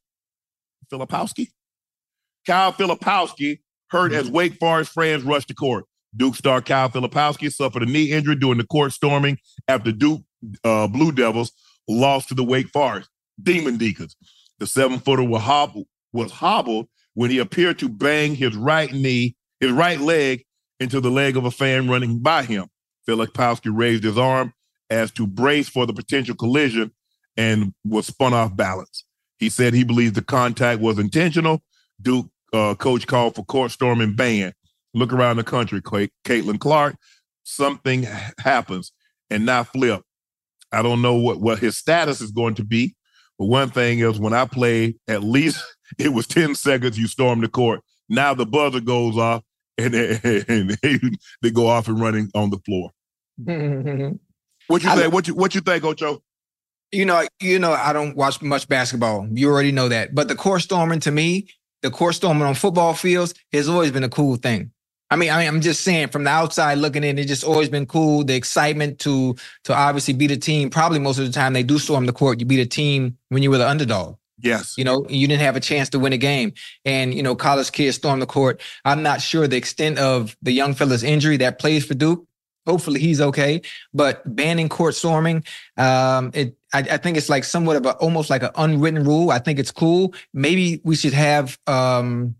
Filipowski. Kyle Filipowski hurt as Wake Forest fans rushed the court. Duke star Kyle Filipowski suffered a knee injury during the court storming after Duke uh, Blue Devils lost to the Wake Forest Demon Deacons. The seven footer was hobbled, was hobbled when he appeared to bang his right knee, his right leg, into the leg of a fan running by him. Filipowski raised his arm as to brace for the potential collision and was spun off balance. He said he believes the contact was intentional. Duke uh, coach called for court storming ban. Look around the country, Caitlin Clark. Something happens, and now flip. I don't know what what his status is going to be, but one thing is when I played, at least it was ten seconds. You storm the court. Now the buzzer goes off, and, and they, they go off and running on the floor. what you think? What you what you think, Ocho? You know, you know, I don't watch much basketball. You already know that. But the court storming to me, the court storming on football fields has always been a cool thing. I mean, I mean, I'm just saying from the outside looking in, it's just always been cool. The excitement to to obviously beat a team. Probably most of the time they do storm the court. You beat a team when you were the underdog. Yes. You know, you didn't have a chance to win a game. And, you know, college kids storm the court. I'm not sure the extent of the young fella's injury that plays for Duke. Hopefully he's okay. But banning court storming, um, it I, I, think it's like somewhat of a almost like an unwritten rule. I think it's cool. Maybe we should have um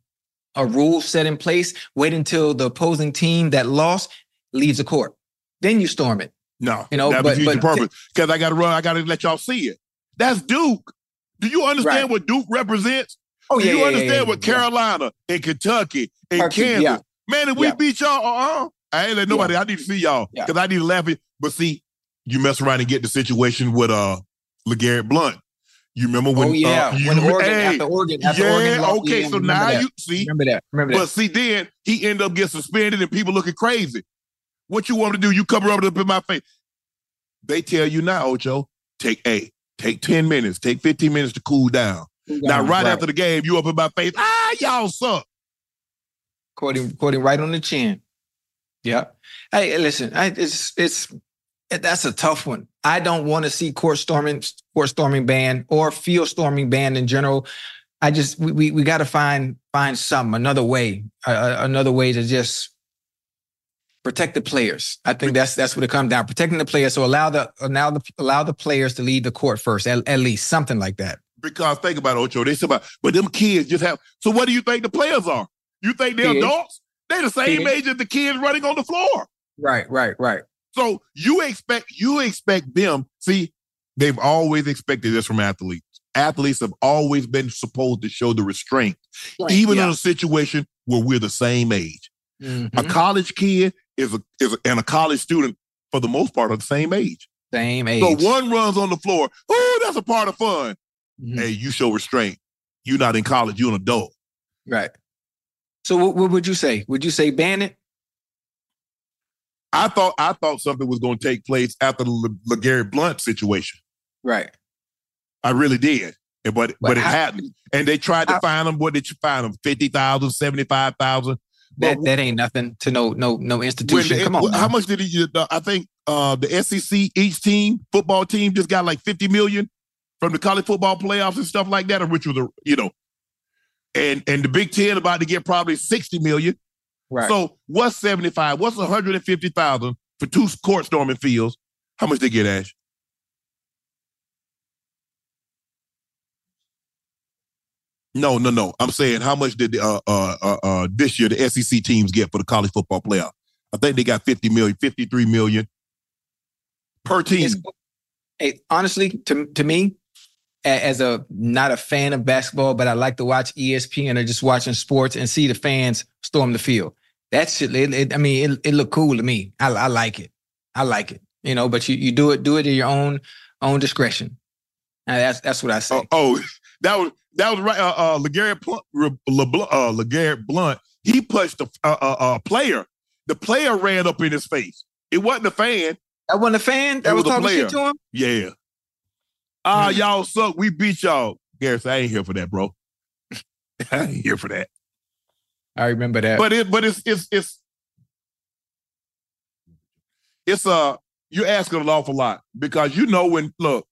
a rule set in place. Wait until the opposing team that lost leaves the court. Then you storm it. No, you know, that but, but purpose because I got to run. I got to let y'all see it. That's Duke. Do you understand right. what Duke represents? Oh yeah. Do you yeah, understand yeah, what Carolina and Kentucky and Kansas? Man, if we beat y'all, uh-uh. I ain't let nobody. I need to see y'all because I need to laugh at. But see, you mess around and get the situation with uh LeGarrette Blunt. You remember when? Oh yeah, uh, you, when Oregon hey, after Oregon after yeah, Oregon lost, okay. Yeah, so now that. you see, remember that. Remember that. But see, then he end up getting suspended and people looking crazy. What you want to do? You cover up in my face. They tell you now, Ocho, take a take ten minutes, take fifteen minutes to cool down. Cool now, right, right, after the game, you up in my face. Ah, y'all suck. Quoting, quoting right on the chin. Yeah. Hey, listen, I, it's it's that's a tough one. I don't want to see court storming, court storming ban or field storming ban in general. I just we we, we got to find find some another way, uh, another way to just protect the players. I think that's that's what it comes down. Protecting the players. So allow the allow the allow the players to lead the court first, at, at least something like that. Because think about it, Ocho. They say about, but them kids just have. So what do you think the players are? You think they're kids. adults? They're the same kids. age as the kids running on the floor. Right, right, right. So you expect you expect them. See, they've always expected this from athletes. Athletes have always been supposed to show the restraint, right, even yeah. in a situation where we're the same age. Mm-hmm. A college kid is a, is a, and a college student for the most part are the same age. Same age. So one runs on the floor. Oh, that's a part of fun. Mm-hmm. Hey, you show restraint. You're not in college. You're an adult. Right. So what, what would you say? Would you say ban it? I thought I thought something was going to take place after the Le- LeGarrette Blunt situation. Right. I really did. But but, but it hadn't. And they tried to find them. What did you find them? 50,000, 75,000. That that ain't nothing to no no no institution. Come on. How much did he I think uh, the SEC each team, football team just got like 50 million from the college football playoffs and stuff like that, which was a you know, and and the Big Ten about to get probably 60 million. Right. So what's 75? What's 150,000 for two court storming fields? How much they get, Ash? No, no, no. I'm saying how much did uh, uh, uh, uh, this year the SEC teams get for the college football playoff? I think they got 50 million, 53 million per team. hey, honestly, to to me, as a not a fan of basketball, but I like to watch ESPN or just watching sports and see the fans storm the field. That shit, it, it, I mean, it, it looked cool to me. I, I like it. I like it. You know, but you, you do it, do it at your own own discretion. And that's that's what I say. Oh, oh that was that was right. Uh, uh LeGarrette Blunt, uh, LeGarrette Blunt, he punched a, a, a, player. The player ran up in his face. It wasn't a fan. That wasn't a fan. That was, was talking shit to him. Yeah. Ah, uh, mm. y'all suck. We beat y'all. Garrett, I ain't here for that, bro. I ain't here for that. I remember that. But it, but it's it's it's it's uh you're asking an awful lot because you know when look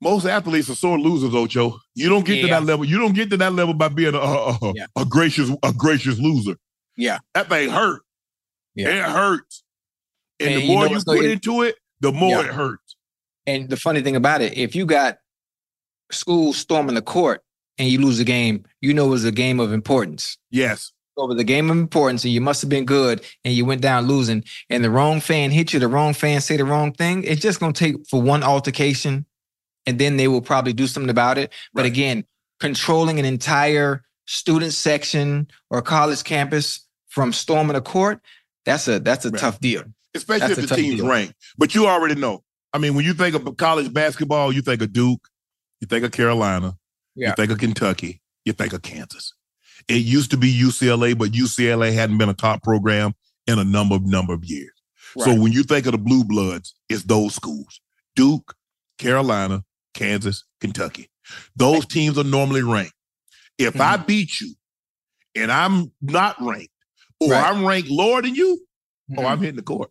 Most athletes are sore losers, Ocho. You don't get to that level. You don't get to that level by being a, a, a- Yeah. a gracious a gracious loser. Yeah. That thing hurt. Yeah. It hurts. And, And the you more know you, so put in- into it, the more Yeah. it hurts. And the funny thing about it, if you got school storming the court and you lose a game, you know it was a game of importance. Yes. So it was a game of importance, and you must have been good, and you went down losing, and the wrong fan hit you, the wrong fan say the wrong thing. It's just gonna take for one altercation, and then they will probably do something about it. But Right. again, controlling an entire student section or college campus from storming a court, that's a that's a Right. tough deal. Especially That's if the team's deal. ranked. But you already know. I mean, when you think of college basketball, you think of Duke, you think of Carolina, Yeah. you think of Kentucky, you think of Kansas. It used to be UCLA, but UCLA hadn't been a top program in a number of number of years. So when you think of the blue bloods, it's those schools. Duke, Carolina, Kansas, Kentucky. Those teams are normally ranked. If I beat you and I'm not ranked, or Right. I'm ranked lower than you, oh, Mhm. I'm hitting the court.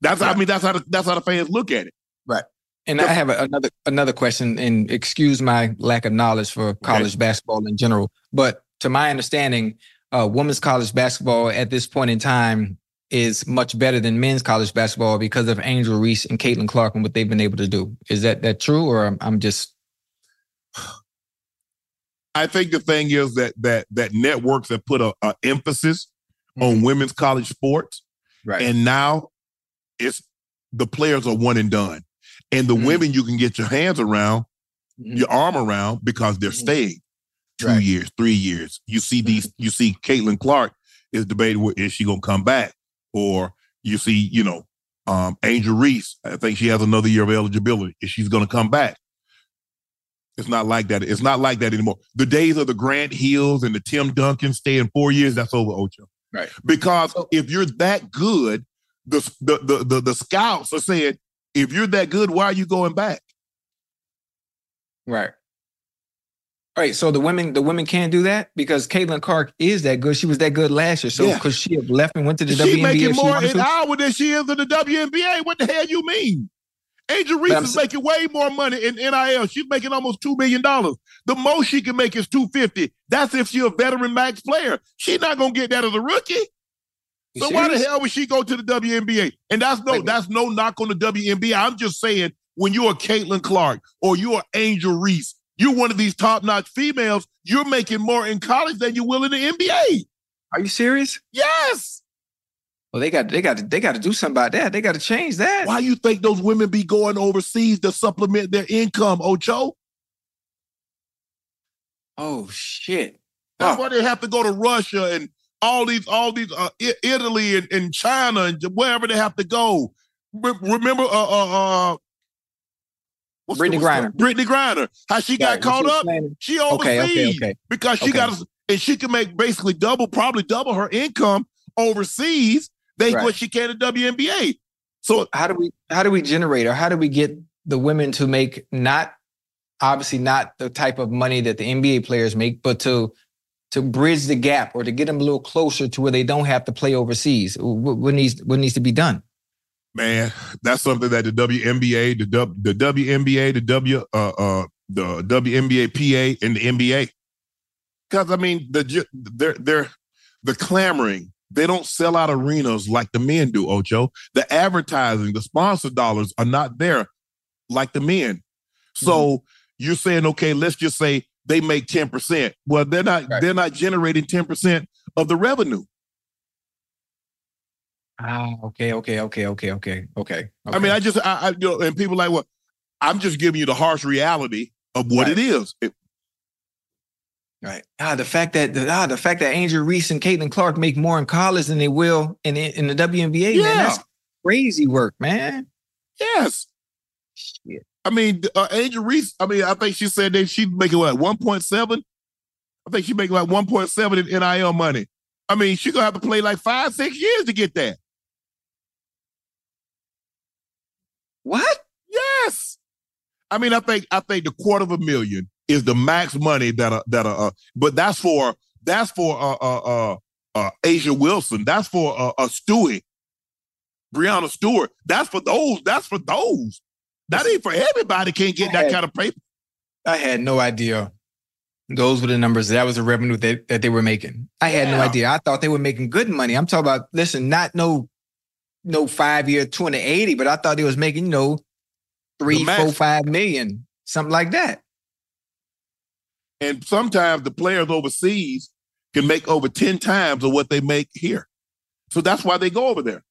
That's I mean that's how the, that's how the fans look at it. And I have another another question, and excuse my lack of knowledge for college basketball in general. But to my understanding, uh, women's college basketball at this point in time is much better than men's college basketball because of Angel Reese and Caitlin Clark and what they've been able to do. Is that that true, or I'm, I'm just I think the thing is that that that networks have put a, a emphasis on women's college sports, right? and now it's the players are one and done, and the Mhm. women you can get your hands around, Mhm. your arm around because they're Mhm. staying two Right. years, three years. You see these, you see Caitlin Clark is debating well, is she gonna come back, or you see, you know, um, Angel Reese. I think she has another year of eligibility. Is she's gonna come back? It's not like that. It's not like that anymore. The days of the Grant Hills and the Tim Duncan staying four years, that's over, Ocho. Right. Because if you're that good, the the the the, the scouts are saying, if you're that good, why are you going back? right. All right, so the women the women can't do that because Caitlin Clark is that good. She was that good last year. So Yeah. because she have left and went to the She WNBA, making she more an hour than she is in the WNBA. What the hell you mean? Angel Reese is making way more money in NIL. She's making almost two million dollars. The most she can make is two fifty. That's if she's a veteran max player. She's not gonna get that as a rookie. So why the hell would she go to the WNBA? And that's no, Wait. that's no knock on the WNBA. I'm just saying when you're a Caitlin Clark or you're Angel Reese, you're one of these top-notch females. You're making more in college than you will in the NBA. Are you serious? Yes. Well, they got they got they got to do something about that. They got to change that. Why you think those women be going overseas to supplement their income, Ocho? Oh shit! That's Oh. why they have to go to Russia and all these, all these, uh, Italy and, and China and wherever they have to go. Re- remember, uh, uh, uh, what's Brittney Griner. Brittney Griner, how she got Right, caught she up. playing- She Okay, overseas okay, okay. because she Okay. got, a, and she can make basically double, probably double her income overseas than Right. what she can in WNBA. So How do we how do we generate or how do we get the women to make not obviously not the type of money that the NBA players make, but to to bridge the gap or to get them a little closer to where they don't have to play overseas? What, needs what needs to be done? man, that's something that the WNBA, the W, the WNBA, the W, uh, uh, the WNBA PA, and the NBA. Because I mean, the they're they're the clamoring. They don't sell out arenas like the men do, Ocho. The advertising, the sponsor dollars are not there like the men. So you're saying, okay, let's just say they make 10%. Well, they're not Right. they're not generating 10% of the revenue. Ah, okay, okay, okay, okay, okay, okay. I mean, I just, I, I, you know, and people like, well, I'm just giving you the harsh reality of what Right. it is. It- Right. Ah, the fact that the, ah, the fact that Angel Reese and Caitlin Clark make more in college than they will in in the WNBA, Yeah. man, that's crazy work, man. yes. I mean, uh, Angel Reese, I mean, I think she said that she's making what, 1.7? I think she's making like 1.7 in NIL money. I mean, she's going to have to play like five, six years to get that. What? Yes. I mean, I think I think the quarter of a million is the max money that uh, that uh, uh but that's for that's for uh uh uh, uh A'ja Wilson. That's for uh, uh Stewie, Breanna Stewart. That's for those. That's for those. That ain't for everybody. Can't get that kind of paper. I had no idea. Those were the numbers. That was the revenue that, that they were making. I had no idea. I thought they were making good money. I'm talking about, listen, not no, no five year 280, but I thought they was making, you know, three, four, five million, something like that. And sometimes the players overseas can make over 10 times of what they make here. So that's why they go over there.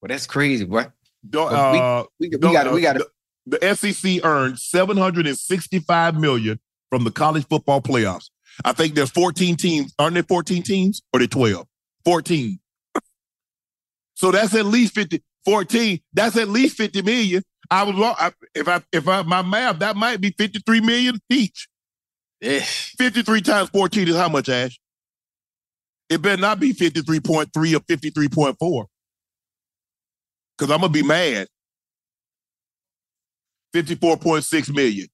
Well, that's crazy, boy. Don't, But we- uh, we- we we gotta- the, the SEC earned 765 million from the college football playoffs. I think there's 14 teams. Aren't there 14 teams? Or they 12? 14. So that's at least 50, 14. That's at least 50 million. I was wrong. I, if I if I my math, that might be 53 million each. 53 times 14 is how much, Ash? It better not be 53.3 or 53.4. Because I'm gonna be mad. 54.6 million.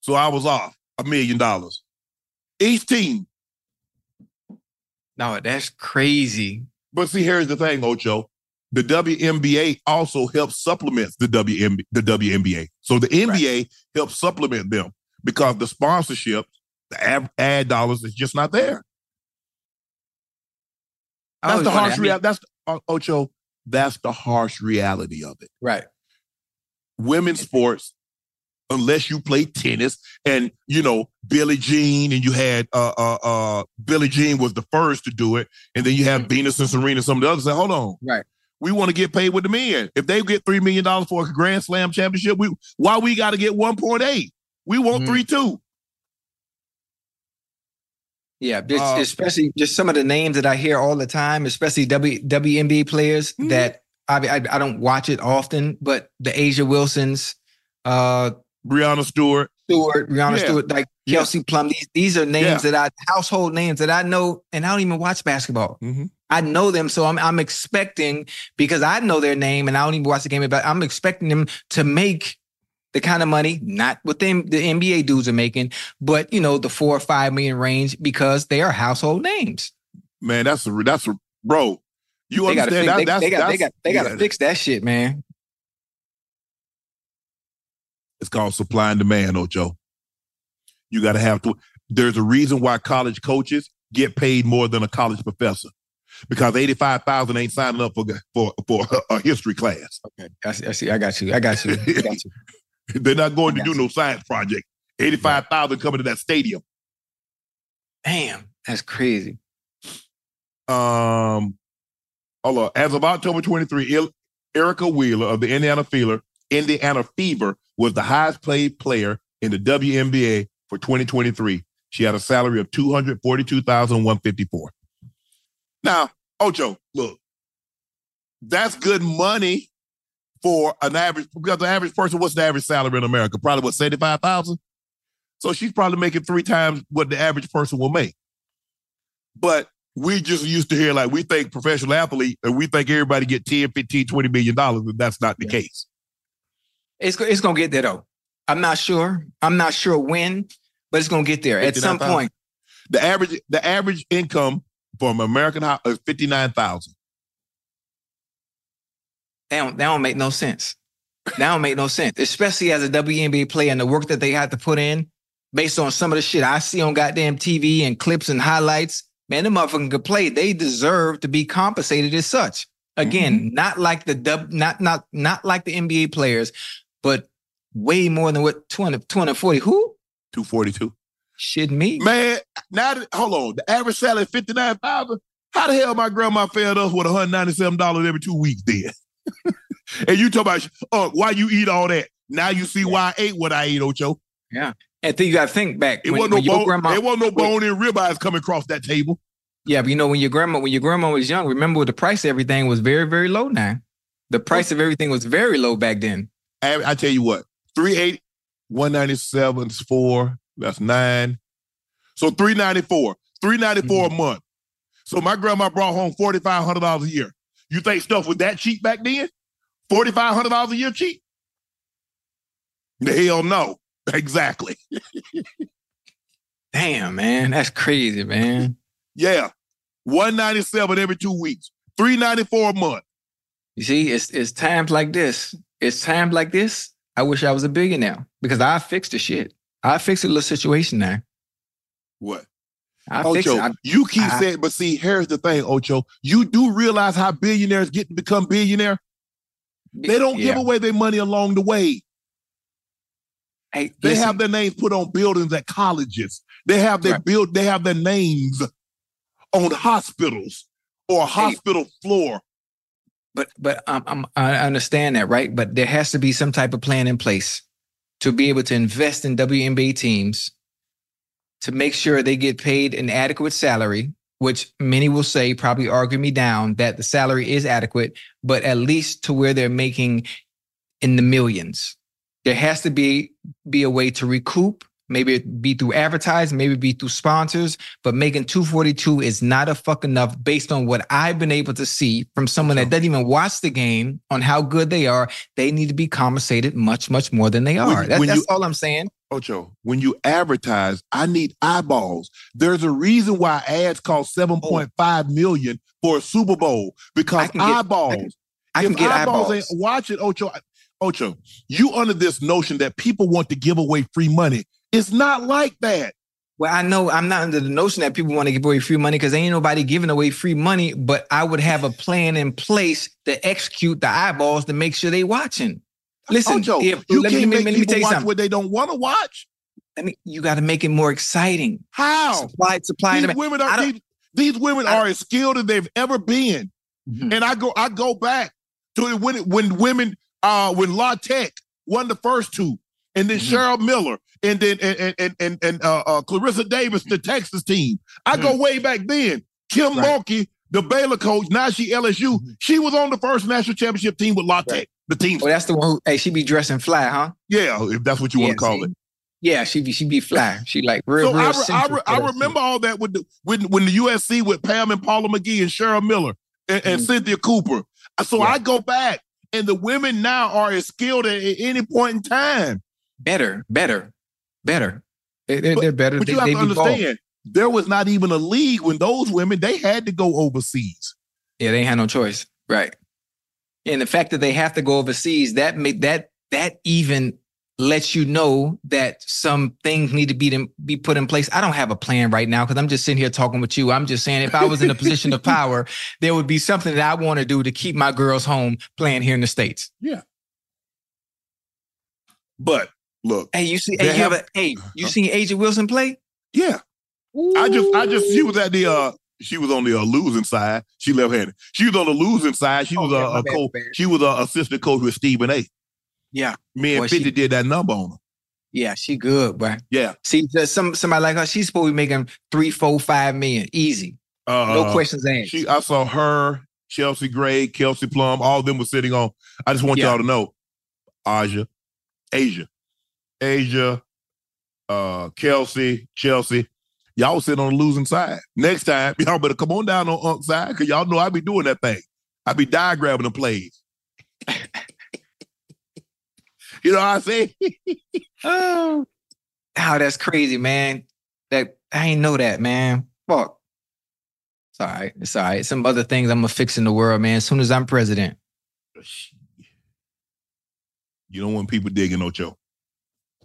So I was off a million dollars. Each team. No, that's crazy. But see, here's the thing, Ocho. The WNBA also helps supplement the WNB, the WNBA. So the NBA helps supplement them because the sponsorship, the ad, ad dollars is just not there. That's the harsh reality. That's uh, Ocho. That's the harsh reality of it. Right. Women's sports, unless you play tennis, and you know Billie Jean, and you had uh uh uh Billie Jean was the first to do it, and then you have Venus and Serena. Some of the others say, "Hold on, Right. we want to get paid with the men. If they get three million dollars for a Grand Slam championship, we why we got to get one point eight? We want Mm-hmm. three two. Yeah, Uh, especially just some of the names that I hear all the time, especially W WNBA players Mm-hmm. that I, I I don't watch it often, but the A'ja Wilsons, uh, Breanna Stewart, Stewart, Rihanna Yeah. Stewart, like Yeah. Kelsey Plum. These these are names Yeah. that I household names that I know, and I don't even watch basketball. Mhm. I know them, so I'm I'm expecting because I know their name and I don't even watch the game, but I'm expecting them to make the kind of money, not what them the NBA dudes are making, but you know the four or five million range because they are household names. Man, that's a that's a bro. You They gotta understand fix, that? they, that's they got they got they gotta yeah, fix that shit, man. It's called supply and demand, Ocho. You got to have to. There's a reason why college coaches get paid more than a college professor, because eighty-five thousand ain't signing up for for for a history class. Okay, I see, I see. I got you. I got you. I got you. They're not going to do no science project. Eighty-five thousand coming to that stadium. Damn, that's crazy. Um, hold on. As of October 23, Il- Erica Wheeler of the Indiana Fever, Indiana Fever was the highest paid player in the WNBA for 2023. She had a salary of 242,154. Now, Ocho, look, that's good money for an average because the average person, what's the average salary in America? Probably what, 75,000? So she's probably making three times what the average person will make. But we just used to hear like we think professional athlete and we think everybody get 10, 15, 20 million dollars, and that's not the case. It's it's gonna get there though. I'm not sure. I'm not sure when, but it's gonna get there at some 59,000. point. The average the average income from American is uh, 59,000. That don't, that don't make no sense. That don't make no sense, especially as a WNBA player and the work that they had to put in based on some of the shit I see on goddamn TV and clips and highlights. Man, the motherfucking could play. They deserve to be compensated as such. Again, mm-hmm. not like the dub, not not not like the NBA players, but way more than what 200, 240. Who? 242. Shit me. Man, now that, hold on. The average salary is 59,000. How the hell my grandma fed us with $197 every two weeks then? and you talk about, oh, why you eat all that? Now you see why I ate what I ate, Ocho. Yeah. And then you gotta think back. It when- wasn't no bone, grandma- it wasn't no bone and ribeyes coming across that table. Yeah, but you know when your grandma when your grandma was young, remember the price of everything was very very low. Now, the price of everything was very low back then. I, I tell you what, 380, 197 is four, that's nine. So 394, 394 a mm-hmm. month. So my grandma brought home $4,500 a year. You think stuff was that cheap back then? $4,500 a year cheap? The hell no. Exactly. Damn, man, that's crazy, man. Yeah. 197 every two weeks. 394 a month. You see, it's it's times like this. It's times like this. I wish I was a billionaire because I fixed the shit. I fixed the little situation there. What? I. Ocho, I- you keep I- saying, but see, here's the thing, Ocho. You do realize how billionaires get to become billionaire? They don't give away their money along the way. Hey, They listen, have their names put on buildings at colleges. They have their Right. build. They have their names on hospitals or hospital floor. but but um, um, I understand that, right? But there has to be some type of plan in place to be able to invest in WNBA teams to make sure they get paid an adequate salary, which many will say probably argue me down that the salary is adequate, but at least to where they're making in the millions. There has to be be a way to recoup. Maybe it be through advertising, maybe it be through sponsors, but making 242 is not a fuck enough based on what I've been able to see from someone that doesn't even watch the game on how good they are. They need to be compensated much, much more than they are. When- That- when that's you- all I'm saying. Ocho, when you advertise, I need eyeballs. There's a reason why ads cost 7.5 million for a Super Bowl because get- I eyeballs. can- I can get eyeballs eyeballs. ain't it, Ocho, Ocho, you under this notion that people want to give away free money. It's not like that. Well, I know I'm not under the notion that people want to give away free money because ain't nobody giving away free money, but I would have a plan in place to execute the eyeballs to make sure they watching. Listen, Ocho, if, you let, can't me- make let me people watch something. what they don't want to watch. I mean, you got to make it more exciting. How? Supply, supply, These women are these, these women are as skilled as they've ever been. Mhm. And I go I go back to when it- when women uh when La Tech won the first two, and then Mhm. Cheryl Miller, and then and and and and, uh, uh, Clarissa Davis, the Texas team. I go way back then. Kim Mm-hmm. Right. Mulkey, the Baylor coach, now she LSU. She was on the first national championship team with La Tech. The team, Oh, that's the one who, hey, she be dressing fly, huh? yeah, if that's what you want to call see? it. Yeah, she be she be fly. She like real, so real I, re- I, re- I remember all that with the when when the USC with Pam and Paula McGee and Cheryl Miller and, and Mhm. Cynthia Cooper. So Yeah. I go back, and the women now are as skilled at, at any point in time. Better, better, better. They, they're, But- they're better. But they, you have to understand, there was not even a league when those women they had to go overseas. Yeah, they had no choice. Right. And the fact that they have to go overseas, that make that that even lets you know that some things need to be to be put in place. I don't have a plan right now because I'm just sitting here talking with you. I'm just saying if I was in a position of power, there would be something that I want to do to keep my girls home playing here in the States. Yeah. But look, Hey, you see, hey, you have- ever, hey, you seen A'ja Wilson play? yeah, I just I just she was at the uh she was on the uh, losing side. She left handed. She was on the losing side. She was Okay, a, a bad, coach. bad. She was a assistant coach with Stephen A. Yeah. Me and Boy, she- did that number on her. Yeah, she good, bro. Yeah. See, there's some somebody like her, she's supposed to be making three, four, five million easy. Uh, No questions asked. She, I saw her, Chelsea Gray, Kelsey Plum, all of them were sitting on. I just want Yeah. y'all to know, A'ja, A'ja, A'ja, uh, Kelsey, Chelsea, y'all was sitting on the losing side. Next time, y'all better come on down on Unc side because y'all know I be doing that thing. I be diagramming the plays. you know what I say? Oh, oh, that's crazy, man. That I ain't know that, man. Fuck. It's all right. It's all right. Some other things I'm gonna fix in the world, man. As soon as I'm president. You don't want people digging Ocho.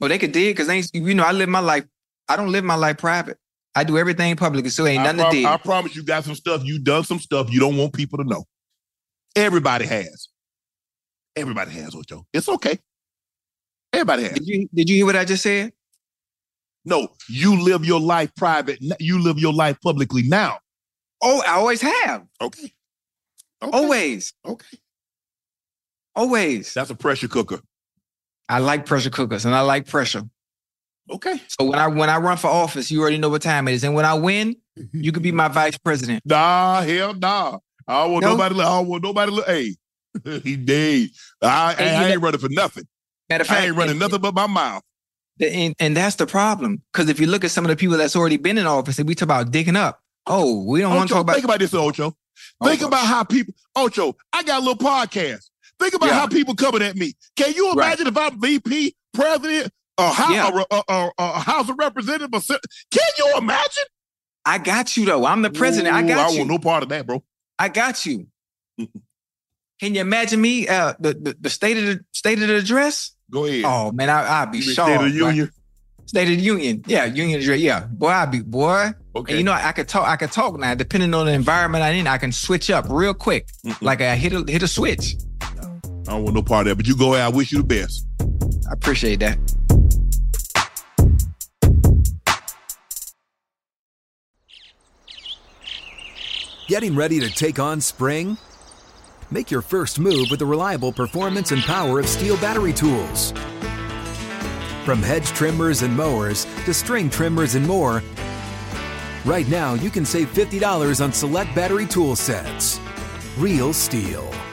Well, they could dig because ain't you know I live my life. I don't live my life private. I do everything public, so ain't I, nothing prom- to dig. I promise you got some stuff. You done some stuff you don't want people to know. Everybody has. Everybody has, Ocho. It's okay. Everybody has. Did you did you hear what I just said? No, you live your life private. You live your life publicly now. Oh, I always have. Okay. Okay. Always. Okay. Always. That's a pressure cooker. I like pressure cookers and I like pressure. Okay. So when I when I run for office, you already know what time it is. And when I win, you could be my vice president. Nah, hell nah. I don't want No? nobody. I don't want nobody. Look, hey, he dead. I, I, you ain't running for nothing. Matter of fact, I ain't running nothing but my mouth. And, and that's the problem. Because if you look at some of the people that's already been in office, and we talk about digging up. Oh, we don't want to talk about. think about this, Ocho. Think Oh, about how people, Ocho, I got a little podcast. Think about Yeah. how people coming at me. Can you Right. imagine if I'm VP, president, or how, Yeah. or, or, or, or House of Representatives? Can you imagine? I got you though. I'm the president. I Ooh, got I you. want no part of that, bro. I got you. Can you imagine me? Uh, the, the the state of the State of the address? Go ahead. Oh man, I, I'd be shocked. State of the. Union. State of the Union. Yeah, Union address. Yeah, boy, I'd be boy. Okay. And you know, I could talk. I could talk now. Depending on the environment I'm in, I can switch up real quick. Like I hit a hit a switch. I don't want no part of that, but you go ahead. I wish you the best. I appreciate that. Getting ready to take on spring? Make your first move with the reliable performance and power of STIHL battery tools. From hedge trimmers and mowers to string trimmers and more, right now you can save $50 on select battery tool sets. Real STIHL.